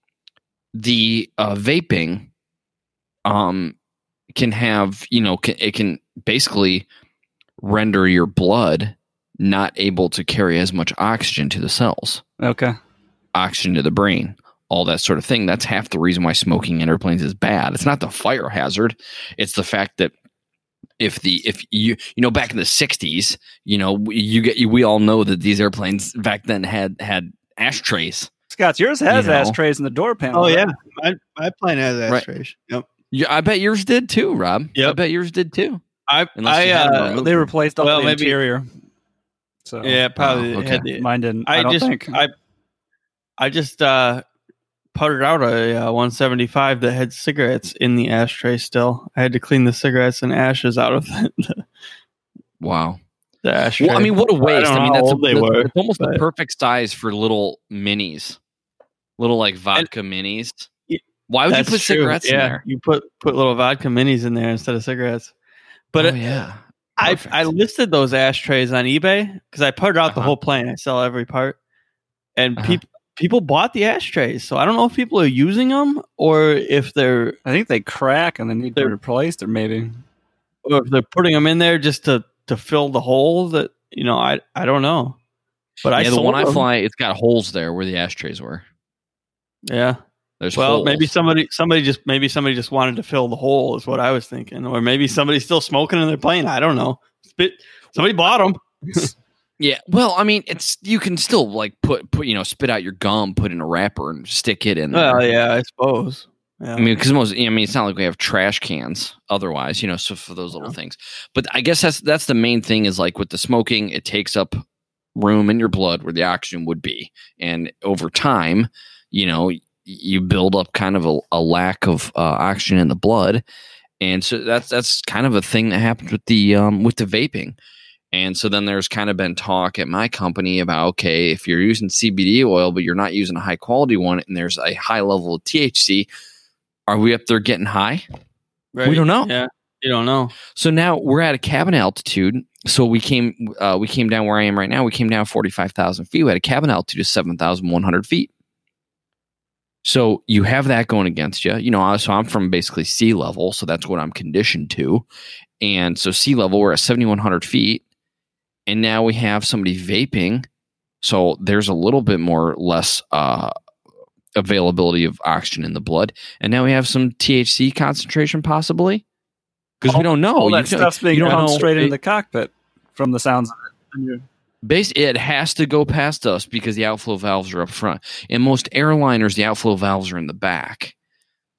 the uh, vaping um can have you know can, it can basically render your blood not able to carry as much oxygen to the cells, Okay. oxygen to the brain, all that sort of thing. That's half the reason why smoking in airplanes is bad. It's not the fire hazard; it's the fact that if the if you you know back in the 60s you know you get we all know that these airplanes back then had had ashtrays Scott's yours has You know. ashtrays in the door panel. Oh right? yeah, my my plane has Right. ashtrays. Yep. Yeah i bet yours did too rob Yeah, i bet yours did too I I you had them uh. They replaced all Well, the maybe- interior. So yeah probably Oh, okay. had the, mine didn't. I, I, don't just think. I I just uh putted out a uh, 175 that had cigarettes in the ashtray still. I had to clean the cigarettes and ashes out of *laughs* the, wow the ashtray. well i mean what a waste don't i, know mean how that's a, they that- were, it's almost the perfect size for little minis little like vodka minis Y- why would you put true. cigarettes yeah, in there You put put little vodka minis in there instead of cigarettes. But oh, yeah I Perfect. I listed those ashtrays on eBay because I put out the Uh-huh. whole plane. I sell every part, and Uh-huh. people people bought the ashtrays. So I don't know if people are using them or if they're I think they crack and they need to be replaced, or maybe. or if they're putting them in there just to to fill the hole. That you know, I I don't know. But I yeah the sold one i fly it's got holes there where the ashtrays were Yeah. There's Well, holes. maybe somebody somebody just maybe somebody just wanted to fill the hole is what I was thinking, or maybe somebody's still smoking in their plane. I don't know. Spit. Somebody bought them. *laughs* Yeah, well, I mean, it's you can still like put put you know spit out your gum, put in a wrapper, and stick it in. There. Well, yeah, I suppose. Yeah. I mean, because most, I mean, it's not like we have trash cans otherwise, you know. So for those little No. things, but I guess that's that's the main thing is like with the smoking, it takes up room in your blood where the oxygen would be. And over time, you know, you build up kind of a, a lack of uh, oxygen in the blood. And so that's that's kind of a thing that happens with the um, with the vaping. And so then there's kind of been talk at my company about okay, if you're using CBD oil but you're not using a high quality one and there's a high level of THC, are we up there getting high? Right? We don't know. Yeah, you don't know. So now we're at a cabin altitude. So we came uh, we came down where I am right now. We came down forty five thousand feet. We had a cabin altitude of seven thousand one hundred feet. So you have that going against you. You know, so I'm from basically sea level, so that's what I'm conditioned to. And so sea level, we're at seventy one hundred feet, and now we have somebody vaping. So there's a little bit more less uh, availability of oxygen in the blood, and now we have some THC concentration possibly because we don't know. All You that stuff's being you don't pumped know. straight It- into the cockpit from the sounds of it. Base it has to go past us because the outflow valves are up front. In most airliners, the outflow valves are in the back.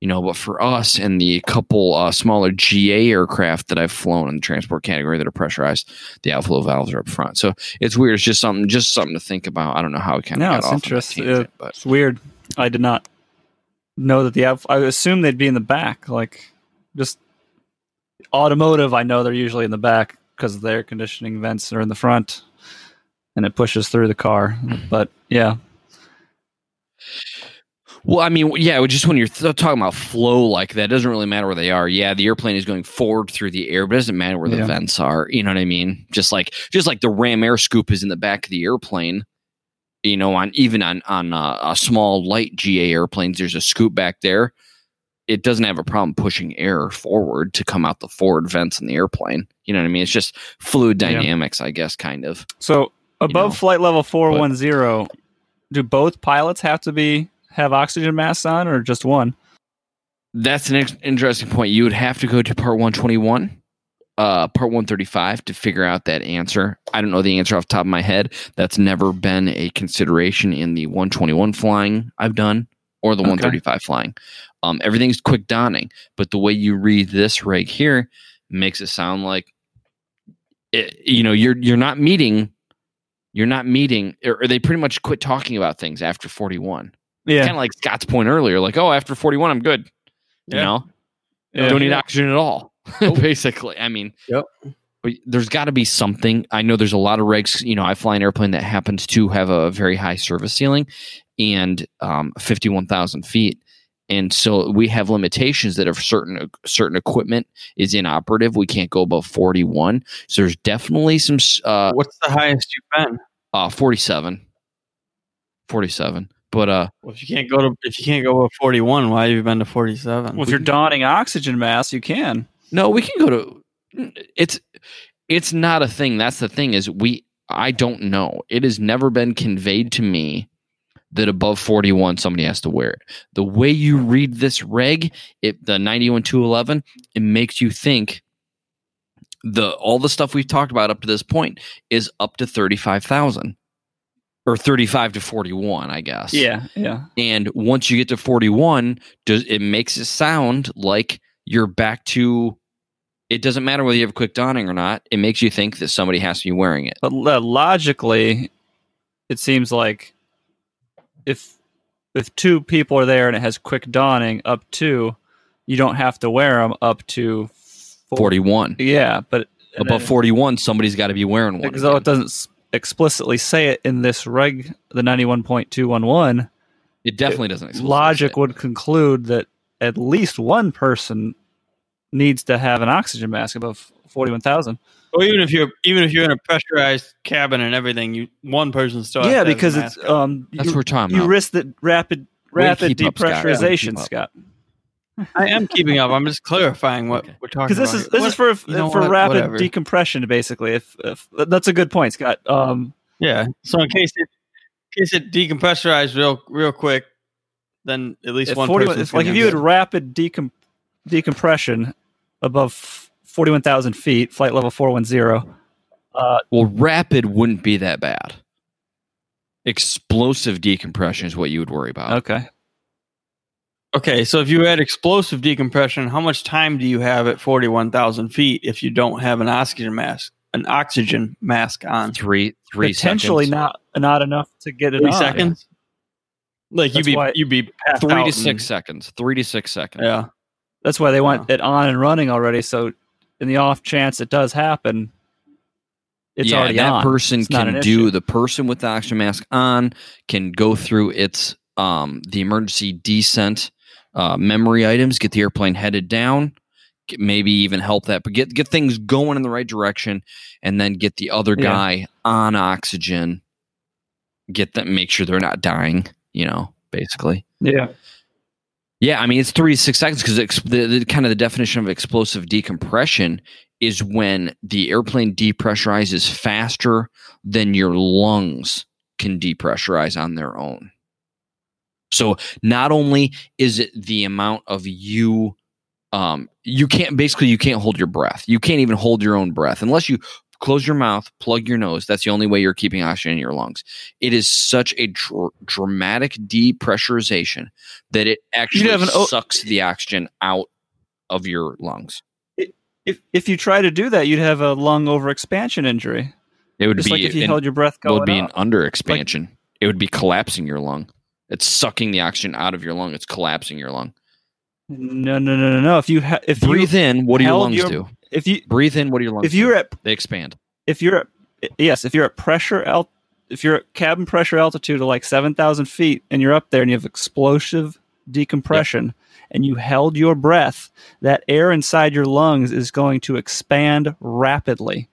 You know, but for us and the couple uh, smaller GA aircraft that I've flown in the transport category that are pressurized, the outflow valves are up front. So it's weird. It's just something, just something to think about. I don't know how we kind of No, got it's interesting. tangent, Uh, It's weird. I did not know that the out- I assume they'd be in the back. Like just automotive, I know they're usually in the back because the air conditioning vents are in the front, and it pushes through the car. But yeah, Well, I mean, yeah, just when you're th- talking about flow like that, it doesn't really matter where they are. Yeah, the airplane is going forward through the air, but it doesn't matter where the Yeah. vents are. You know what I mean? Just like just like the Ram air scoop is in the back of the airplane. You know, on even on on uh, a small light GA airplanes, there's a scoop back there. It doesn't have a problem pushing air forward to come out the forward vents in the airplane. You know what I mean? It's just fluid Yeah. dynamics, I guess, kind of. so above know, flight level four one zero, do both pilots have to be have oxygen masks on, or just one? That's an ex- interesting point. You would have to go to part 121, uh, part 135 to figure out that answer. I don't know the answer off the top of my head. That's never been a consideration in the 121 flying I've done or the Okay. 135 flying. Um, everything's quick donning, but the way you read this right here makes it sound like it, you know you're you're not meeting you're not meeting or, or they pretty much quit talking about things after 41 Yeah, kind of like Scott's point earlier, like, oh, after 41, I'm good. You Yeah. know, Yeah. don't need oxygen at all. *laughs* Basically, I mean, Yep. But there's got to be something. I know there's a lot of regs. You know, I fly an airplane that happens to have a very high service ceiling and um, 51,000 feet. And so we have limitations that if certain certain equipment is inoperative, we can't go above 41. So there's definitely some uh, What's the highest you've been? uh 47. 47. But uh Well, if you can't go to if you can't go to forty one, why have you been to forty seven? Well, if you're donning oxygen mask, you can. No, we can go to it's it's not a thing. That's the thing is we I don't know. It has never been conveyed to me that above 41 somebody has to wear it. The way you read this reg, it the 91211, it makes you think the all the stuff we've talked about up to this point is up to 35,000 or 35 to 41, I guess. Yeah, yeah. And once you get to 41, does it makes it sound like you're back to it doesn't matter whether you have a quick donning or not. It makes you think that somebody has to be wearing it. But uh, logically, it seems like if if two people are there and it has quick donning up to, you don't have to wear them up to four- 41. Yeah, but Above then- 41, somebody's got to be wearing one. because though it doesn't explicitly say it in this reg, the ninety one point two one one. It definitely doesn't. explicitly Logic would conclude that at least one person needs to have an oxygen mask above forty one thousand. Well, even if you're even if you're in a pressurized cabin and everything, you one person still. Yeah, because it's um That's you, what we're talking you about. risk the rapid Way rapid keep up, Scott. Yeah, depressurization. Scott. I am keeping up. I'm just clarifying what Okay. we're talking about. Because this is this here. is for you know for what? rapid Whatever. decompression, basically. If, if that's a good point, Scott. Um, yeah. So in case it in case it decompressurized real real quick, then at least one 41 person. if, like if you had rapid decom- decompression above forty one thousand feet, flight level four one zero. Uh, Well, rapid wouldn't be that bad. Explosive decompression is what you would worry about. okay. Okay, so if you had explosive decompression, how much time do you have at forty one thousand feet if you don't have an oxygen mask an oxygen mask on? Three three Potentially seconds. not not enough to get it Three on. seconds. Like you'd That's be you'd be Three out to and- six seconds. Three to six seconds. Yeah. That's why they want Wow. it on and running already. So, in the off chance it does happen, it's yeah, already that on. person It's can do issue. the person with the oxygen mask on can go through its um the emergency descent uh, memory items, get the airplane headed down, get, maybe even help that, but get get things going in the right direction, and then get the other Yeah. guy on oxygen. Get them, make sure they're not dying. You know, basically. Yeah. Yeah, I mean it's three to six seconds because the, the kind of the definition of explosive decompression is when the airplane depressurizes faster than your lungs can depressurize on their own. So not only is it the amount of you, um, you can't basically you can't hold your breath. You can't even hold your own breath unless you close your mouth, plug your nose. That's the only way you're keeping oxygen in your lungs. It is such a dr- dramatic depressurization that it actually an sucks the oxygen out of your lungs. If if you try to do that, you'd have a lung overexpansion injury. It would Just be like if you an- held your breath it would going be an up. under expansion. it would be collapsing your lung. It's sucking the oxygen out of your lung. It's collapsing your lung. No, no, no, no, no. If you ha- if Breathe you in. What do your lungs your- do? If you Breathe in. What are your lungs if you're at They expand. if you're at yes if you're at pressure alt if you're at cabin pressure altitude of like seven thousand feet and you're up there and you have explosive decompression and you held your breath, that air inside your lungs is going to expand rapidly,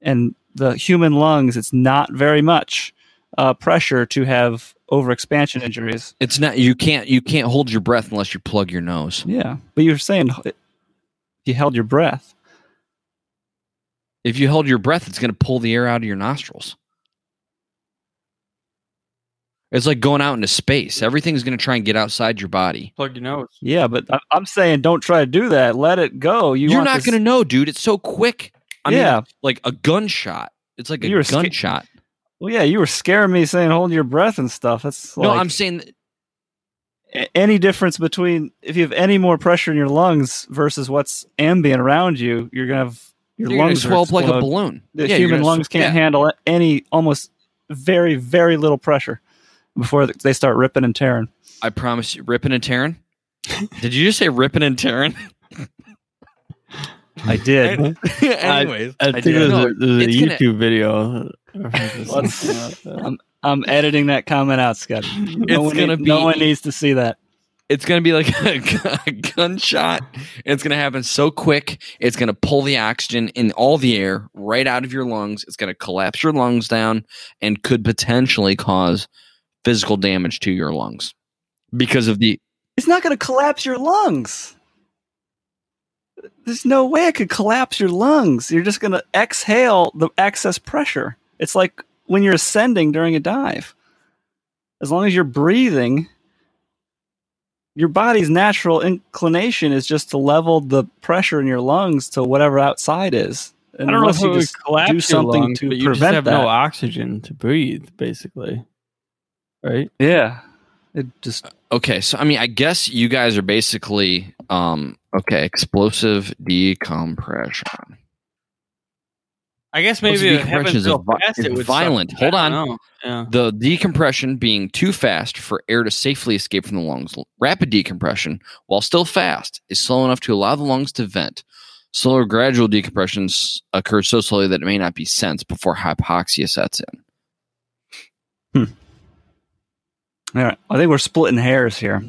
and the human lungs it's not very much uh, pressure to have overexpansion injuries. It's not. You can't. You can't hold your breath unless you plug your nose. Yeah, but you're saying if you held your breath. If you held your breath, it's going to pull the air out of your nostrils. It's like going out into space. Everything's going to try and get outside your body. Plug your nose. Yeah, but I- I'm saying don't try to do that. Let it go. You You are want not this- going to know, dude. It's so quick. I Yeah. mean, like a gunshot. It's like a You were sca- gunshot. Well, yeah, you were scaring me saying hold your breath and stuff. That's no, I'm saying that a- any difference between if you have any more pressure in your lungs versus what's ambient around you, you're gonna have your you're lungs swell up like a balloon. The Yeah, human lungs sw- can't yeah. handle any almost very very little pressure before they start ripping and tearing. I promise you, ripping and tearing. *laughs* Did you just say ripping and tearing? I did. *laughs* Anyways, I I think did. there's, No, a, there's a it's gonna- YouTube video. I'm, I'm editing that comment out, Scott. No It's one, gonna need- no one needs to see that. It's going to be like a, *laughs* a gunshot. It's going to happen so quick. It's going to pull the oxygen in all the air right out of your lungs. It's going to collapse your lungs down and could potentially cause physical damage to your lungs because of the. It's not going to collapse your lungs. There's no way it could collapse your lungs. You're just going to exhale the excess pressure. It's like when you're ascending during a dive. As long as you're breathing, your body's natural inclination is just to level the pressure in your lungs to whatever outside is. I don't know Unless if you it just collapse do your something lungs, to but you just prevent have that. no oxygen to breathe, basically. Right? Yeah. It just Okay, so I mean, I guess you guys are basically um okay. Explosive decompression. I guess maybe it decompression happens is so a fast it's it would violent. suck. Hold on. Yeah. The decompression being too fast for air to safely escape from the lungs. Rapid decompression, while still fast, is slow enough to allow the lungs to vent. Slower gradual decompressions occur so slowly that it may not be sensed before hypoxia sets in. Hmm. all right. I think we're splitting hairs here.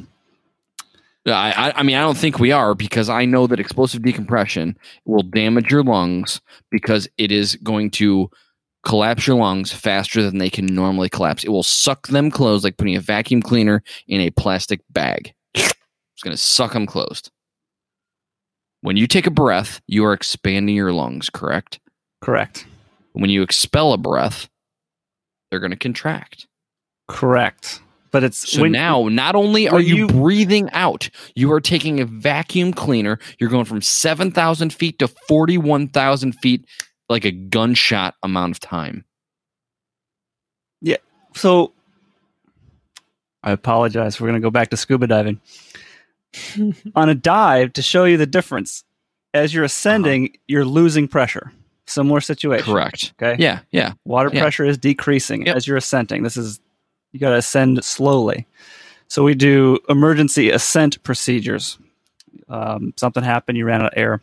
Uh, I, I, I mean, I don't think we are because I know that explosive decompression will damage your lungs because it is going to collapse your lungs faster than they can normally collapse. It will suck them closed like putting a vacuum cleaner in a plastic bag. It's going to suck them closed. When you take a breath, you are expanding your lungs, correct? Correct. When you expel a breath, they're going to contract. Correct. But it's So when- now, not only are you, you- breathing out, you are taking a vacuum cleaner. You're going from 7,000 feet to 41,000 feet, like a gunshot amount of time. Yeah. So I apologize. We're going to go back to scuba diving. *laughs* On a dive, to show you the difference, as you're uh-huh. ascending, you're losing pressure. Similar situation. Correct. Okay. Yeah, yeah. Water Yeah. pressure is decreasing Yep. as you're ascending. This is you got to ascend slowly. So we do emergency ascent procedures. Um, something happened, you ran out of air.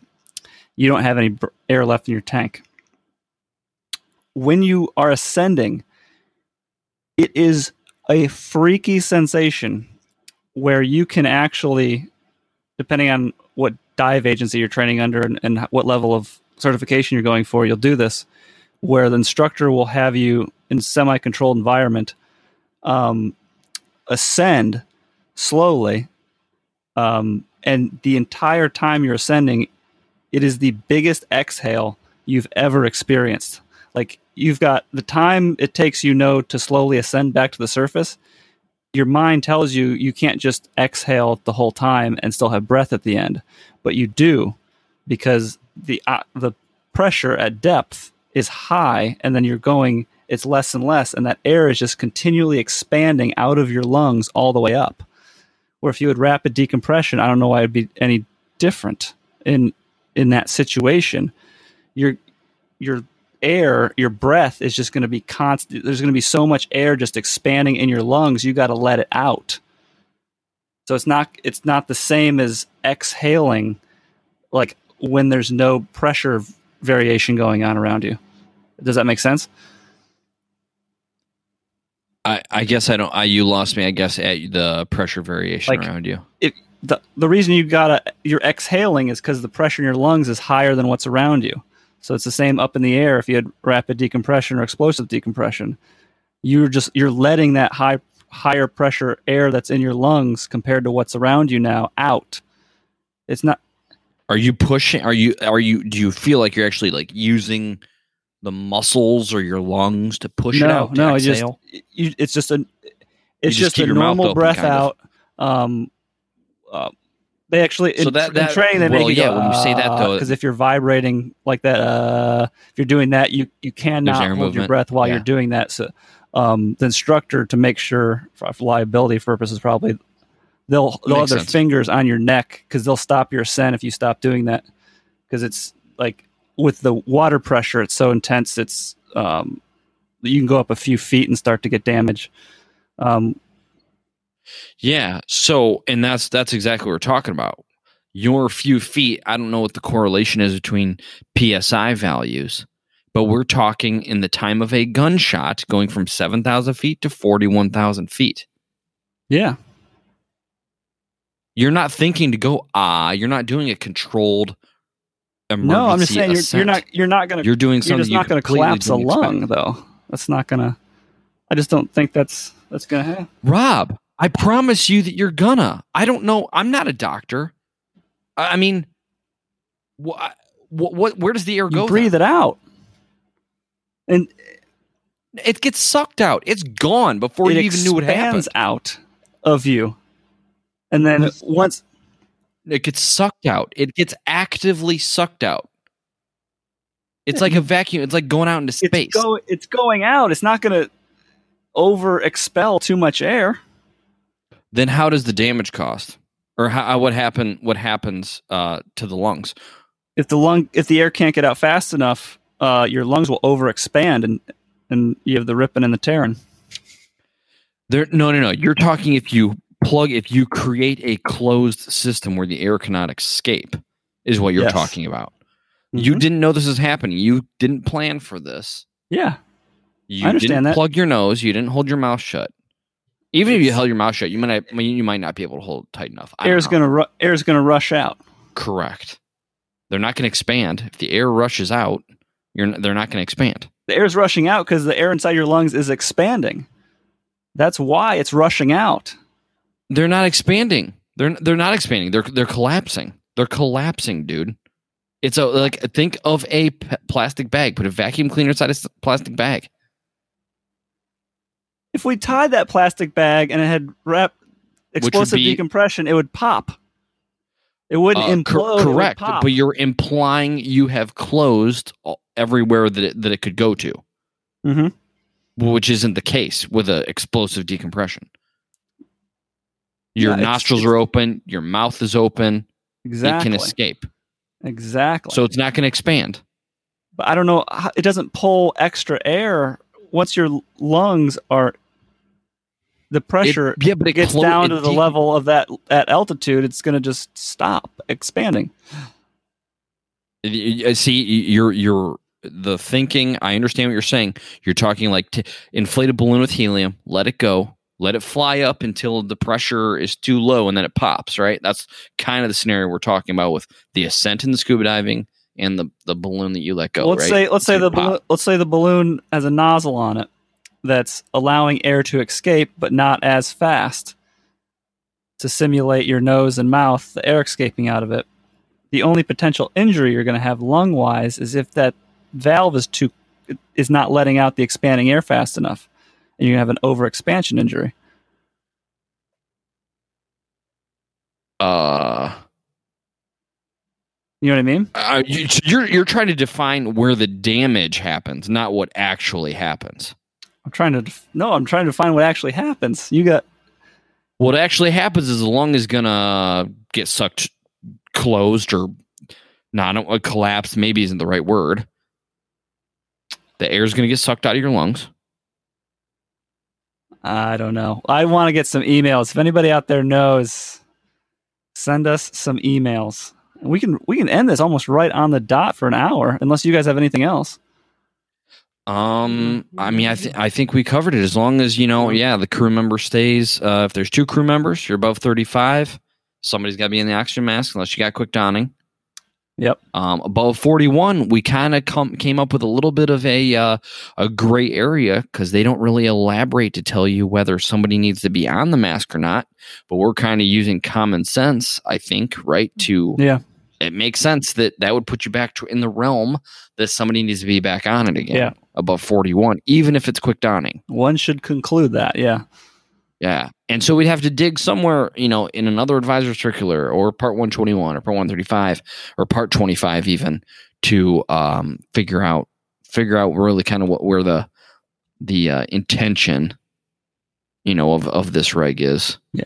You don't have any air left in your tank. When you are ascending, it is a freaky sensation where you can actually, depending on what dive agency you're training under and, and what level of certification you're going for, you'll do this, where the instructor will have you in semi-controlled environment um, ascend slowly, um, and the entire time you're ascending, it is the biggest exhale you've ever experienced. Like you've got the time it takes you know to slowly ascend back to the surface. Your mind tells you you can't just exhale the whole time and still have breath at the end, but you do because the uh, the pressure at depth is high, and then you're going it's less and less, and that air is just continually expanding out of your lungs all the way up. Or if you had rapid decompression, I don't know why it'd be any different in in that situation. Your your air, your breath is just going to be constant. There's going to be so much air just expanding in your lungs. You got to let it out. So it's not it's not the same as exhaling, like when there's no pressure variation going on around you. Does that make sense? I, I guess I don't. I you lost me. I guess at the pressure variation Like- around you. the the reason you gotta you're exhaling is because the pressure in your lungs is higher than what's around you. So it's the same up in the air if you had rapid decompression or explosive decompression. You're just you're letting that high higher pressure air that's in your lungs compared to what's around you now out. It's not Are you pushing? Are you? Are you? Do you feel like you're actually like using the muscles or your lungs to push it out? No it's just you, it's just a it's just just, a normal open, breath kind of. out. Um, uh, they actually So in, that- in that- training they well, make yeah, go, when you say that, though- because if you're vibrating like that, uh, if you're doing that, you you cannot hold your breath while Yeah. you're doing that. So, um, the instructor to make sure for for liability purposes, probably they'll they'll have their sense. fingers on your neck because they'll stop your ascent if you stop doing that because it's like with the water pressure, it's so intense, it's um, you can go up a few feet and start to get damage. Um, Yeah. So, and that's that's exactly what we're talking about. Your few feet. I don't know what the correlation is between psi values, but we're talking in the time of a gunshot, going from seven thousand feet to forty-one thousand feet. yeah, You're not thinking to go ah. You're not doing a controlled. No, I'm just saying you're, you're not you're not going to You're doing you're something just you not going to collapse a didn't expect. lung though. That's not going to. I just don't think that's that's going to happen. Rob, I promise you that you're gonna. I don't know. I'm not a doctor. I I mean, what? What? what where does the air You go? breathe then? it out, and It gets sucked out. It's gone before it you even knew what happened. out of you, and then once It gets sucked out. It gets actively sucked out. It's like a vacuum. It's like going out into space. it's go it's going out, it's not going to over expel too much air. then how does the damage cost, or how what happen? What happens uh, to the lungs? If the lung if the air can't get out fast enough, uh, your lungs will over expand, and and you have the ripping and the tearing. There, no, no, no. You're talking if you plug, if you create a closed system where the air cannot escape, is what you're Yes. talking about. You Mhm. didn't know this was happening. You didn't plan for this. yeah, You I understand didn't that. plug your nose. You didn't hold your mouth shut. Even if you held your mouth shut, you might not, you might not be able to hold it tight enough. I air's going to ru- air's going to rush out. correct. They're not going to expand if the air rushes out. You're n- they're not going to expand. The air's rushing out because the air inside your lungs is expanding. That's why it's rushing out. They're not expanding. They're they're not expanding. They're they're collapsing. They're collapsing, dude. It's a like think of a p- plastic bag. Put a vacuum cleaner inside a plastic bag. If we tied that plastic bag and it had rap explosive be- decompression, it would pop. It wouldn't Uh, cor- implode. would correct, pop. but you're implying you have closed everywhere that it, that it could go to, Mhm. which isn't the case with a explosive decompression. Your Yeah, nostrils it's- are open. Your mouth is open. exactly. It can escape. Exactly. So it's not going to expand. but I don't know. It doesn't pull extra air once your lungs are. The pressure It- yeah, but it gets clo- down to the de- level of that at altitude. It's going to just stop expanding. See, you're you're the thinking. I understand what you're saying. You're talking like t- inflate a balloon with helium, let it go, let it fly up until the pressure is too low, and then it pops. Right? That's kind of the scenario we're talking about with the ascent in the scuba diving and the the balloon that you let go. let's right? say let's say the balloon, let's say the balloon has a nozzle on it that's allowing air to escape, but not as fast to simulate your nose and mouth, the air escaping out of it. The only potential injury you're going to have lung wise is if that valve is too is not letting out the expanding air fast enough, and you have an overexpansion injury. Uh, You know what I mean? uh, you, you're you're trying to define where the damage happens, not what actually happens. I'm trying to def- no, I'm trying to find what actually happens. You got What actually happens is the lung is gonna get sucked closed or not a collapse. Maybe isn't the right word. The air is gonna get sucked out of your lungs. I don't know. I want to get some emails. If anybody out there knows, send us some emails. We can we can end this almost right on the dot for an hour, unless you guys have anything else. Um, I mean, I think I think we covered it. As long as you know, yeah, the crew member stays. Uh, if there's two crew members, you're above 35. Somebody's got to be in the oxygen mask, unless you got quick donning. Yep. Um, above 41, we kind of come came up with a little bit of a uh, a gray area because they don't really elaborate to tell you whether somebody needs to be on the mask or not. But we're kind of using common sense, I think, right? To Yeah. it makes sense that that would put you back to in the realm that somebody needs to be back on it again Yeah. above 41 even if it's quick donning One should conclude that. Yeah. Yeah and so we'd have to dig somewhere you know in another advisor circular or part 121 or part 135 or part 25 even to um figure out figure out really kind of what where the the uh, intention you know of of this reg is Yeah.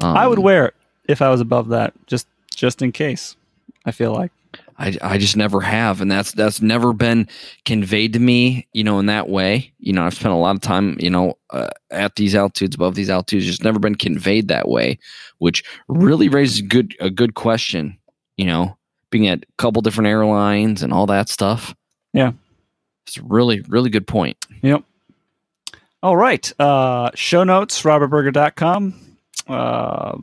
um, I would wear it if I was above that, just just in case. I feel like. I, I just never have and that's that's never been conveyed to me you know in that way you know i've spent a lot of time you know uh, at these altitudes above these altitudes just never been conveyed that way which really raises good a good question you know being at a couple different airlines and all that stuff Yeah. it's a really really good point Yep. All right. Uh, show notes, robertberger.com. Uh,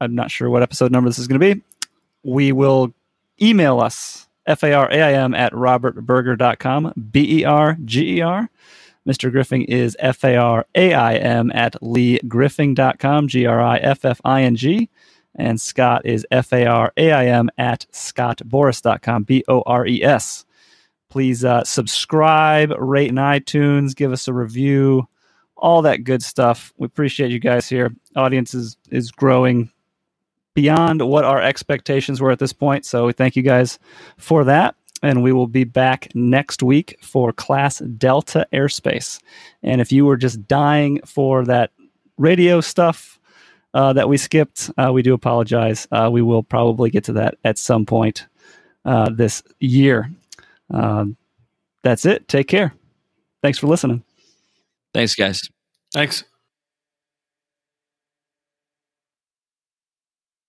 I'm not sure what episode number this is going to be. We will email us, F-A-R-A-I-M at robertberger.com, B-E-R-G-E-R. Mr. Griffing is F-A-R-A-I-M at leegriffing.com, G-R-I-F-F-I-N-G. And Scott is F-A-R-A-I-M at scottbores.com, B-O-R-E-S please uh, subscribe, rate in iTunes, give us a review, all that good stuff. We appreciate you guys here. Audience is, is growing beyond what our expectations were at this point. So we thank you guys for that. And we will be back next week for Class Delta Airspace. And if you were just dying for that radio stuff uh, that we skipped, uh, we do apologize. Uh, we will probably get to that at some point uh, this year. Um, that's it. Take care. Thanks for listening. thanks guys Thanks.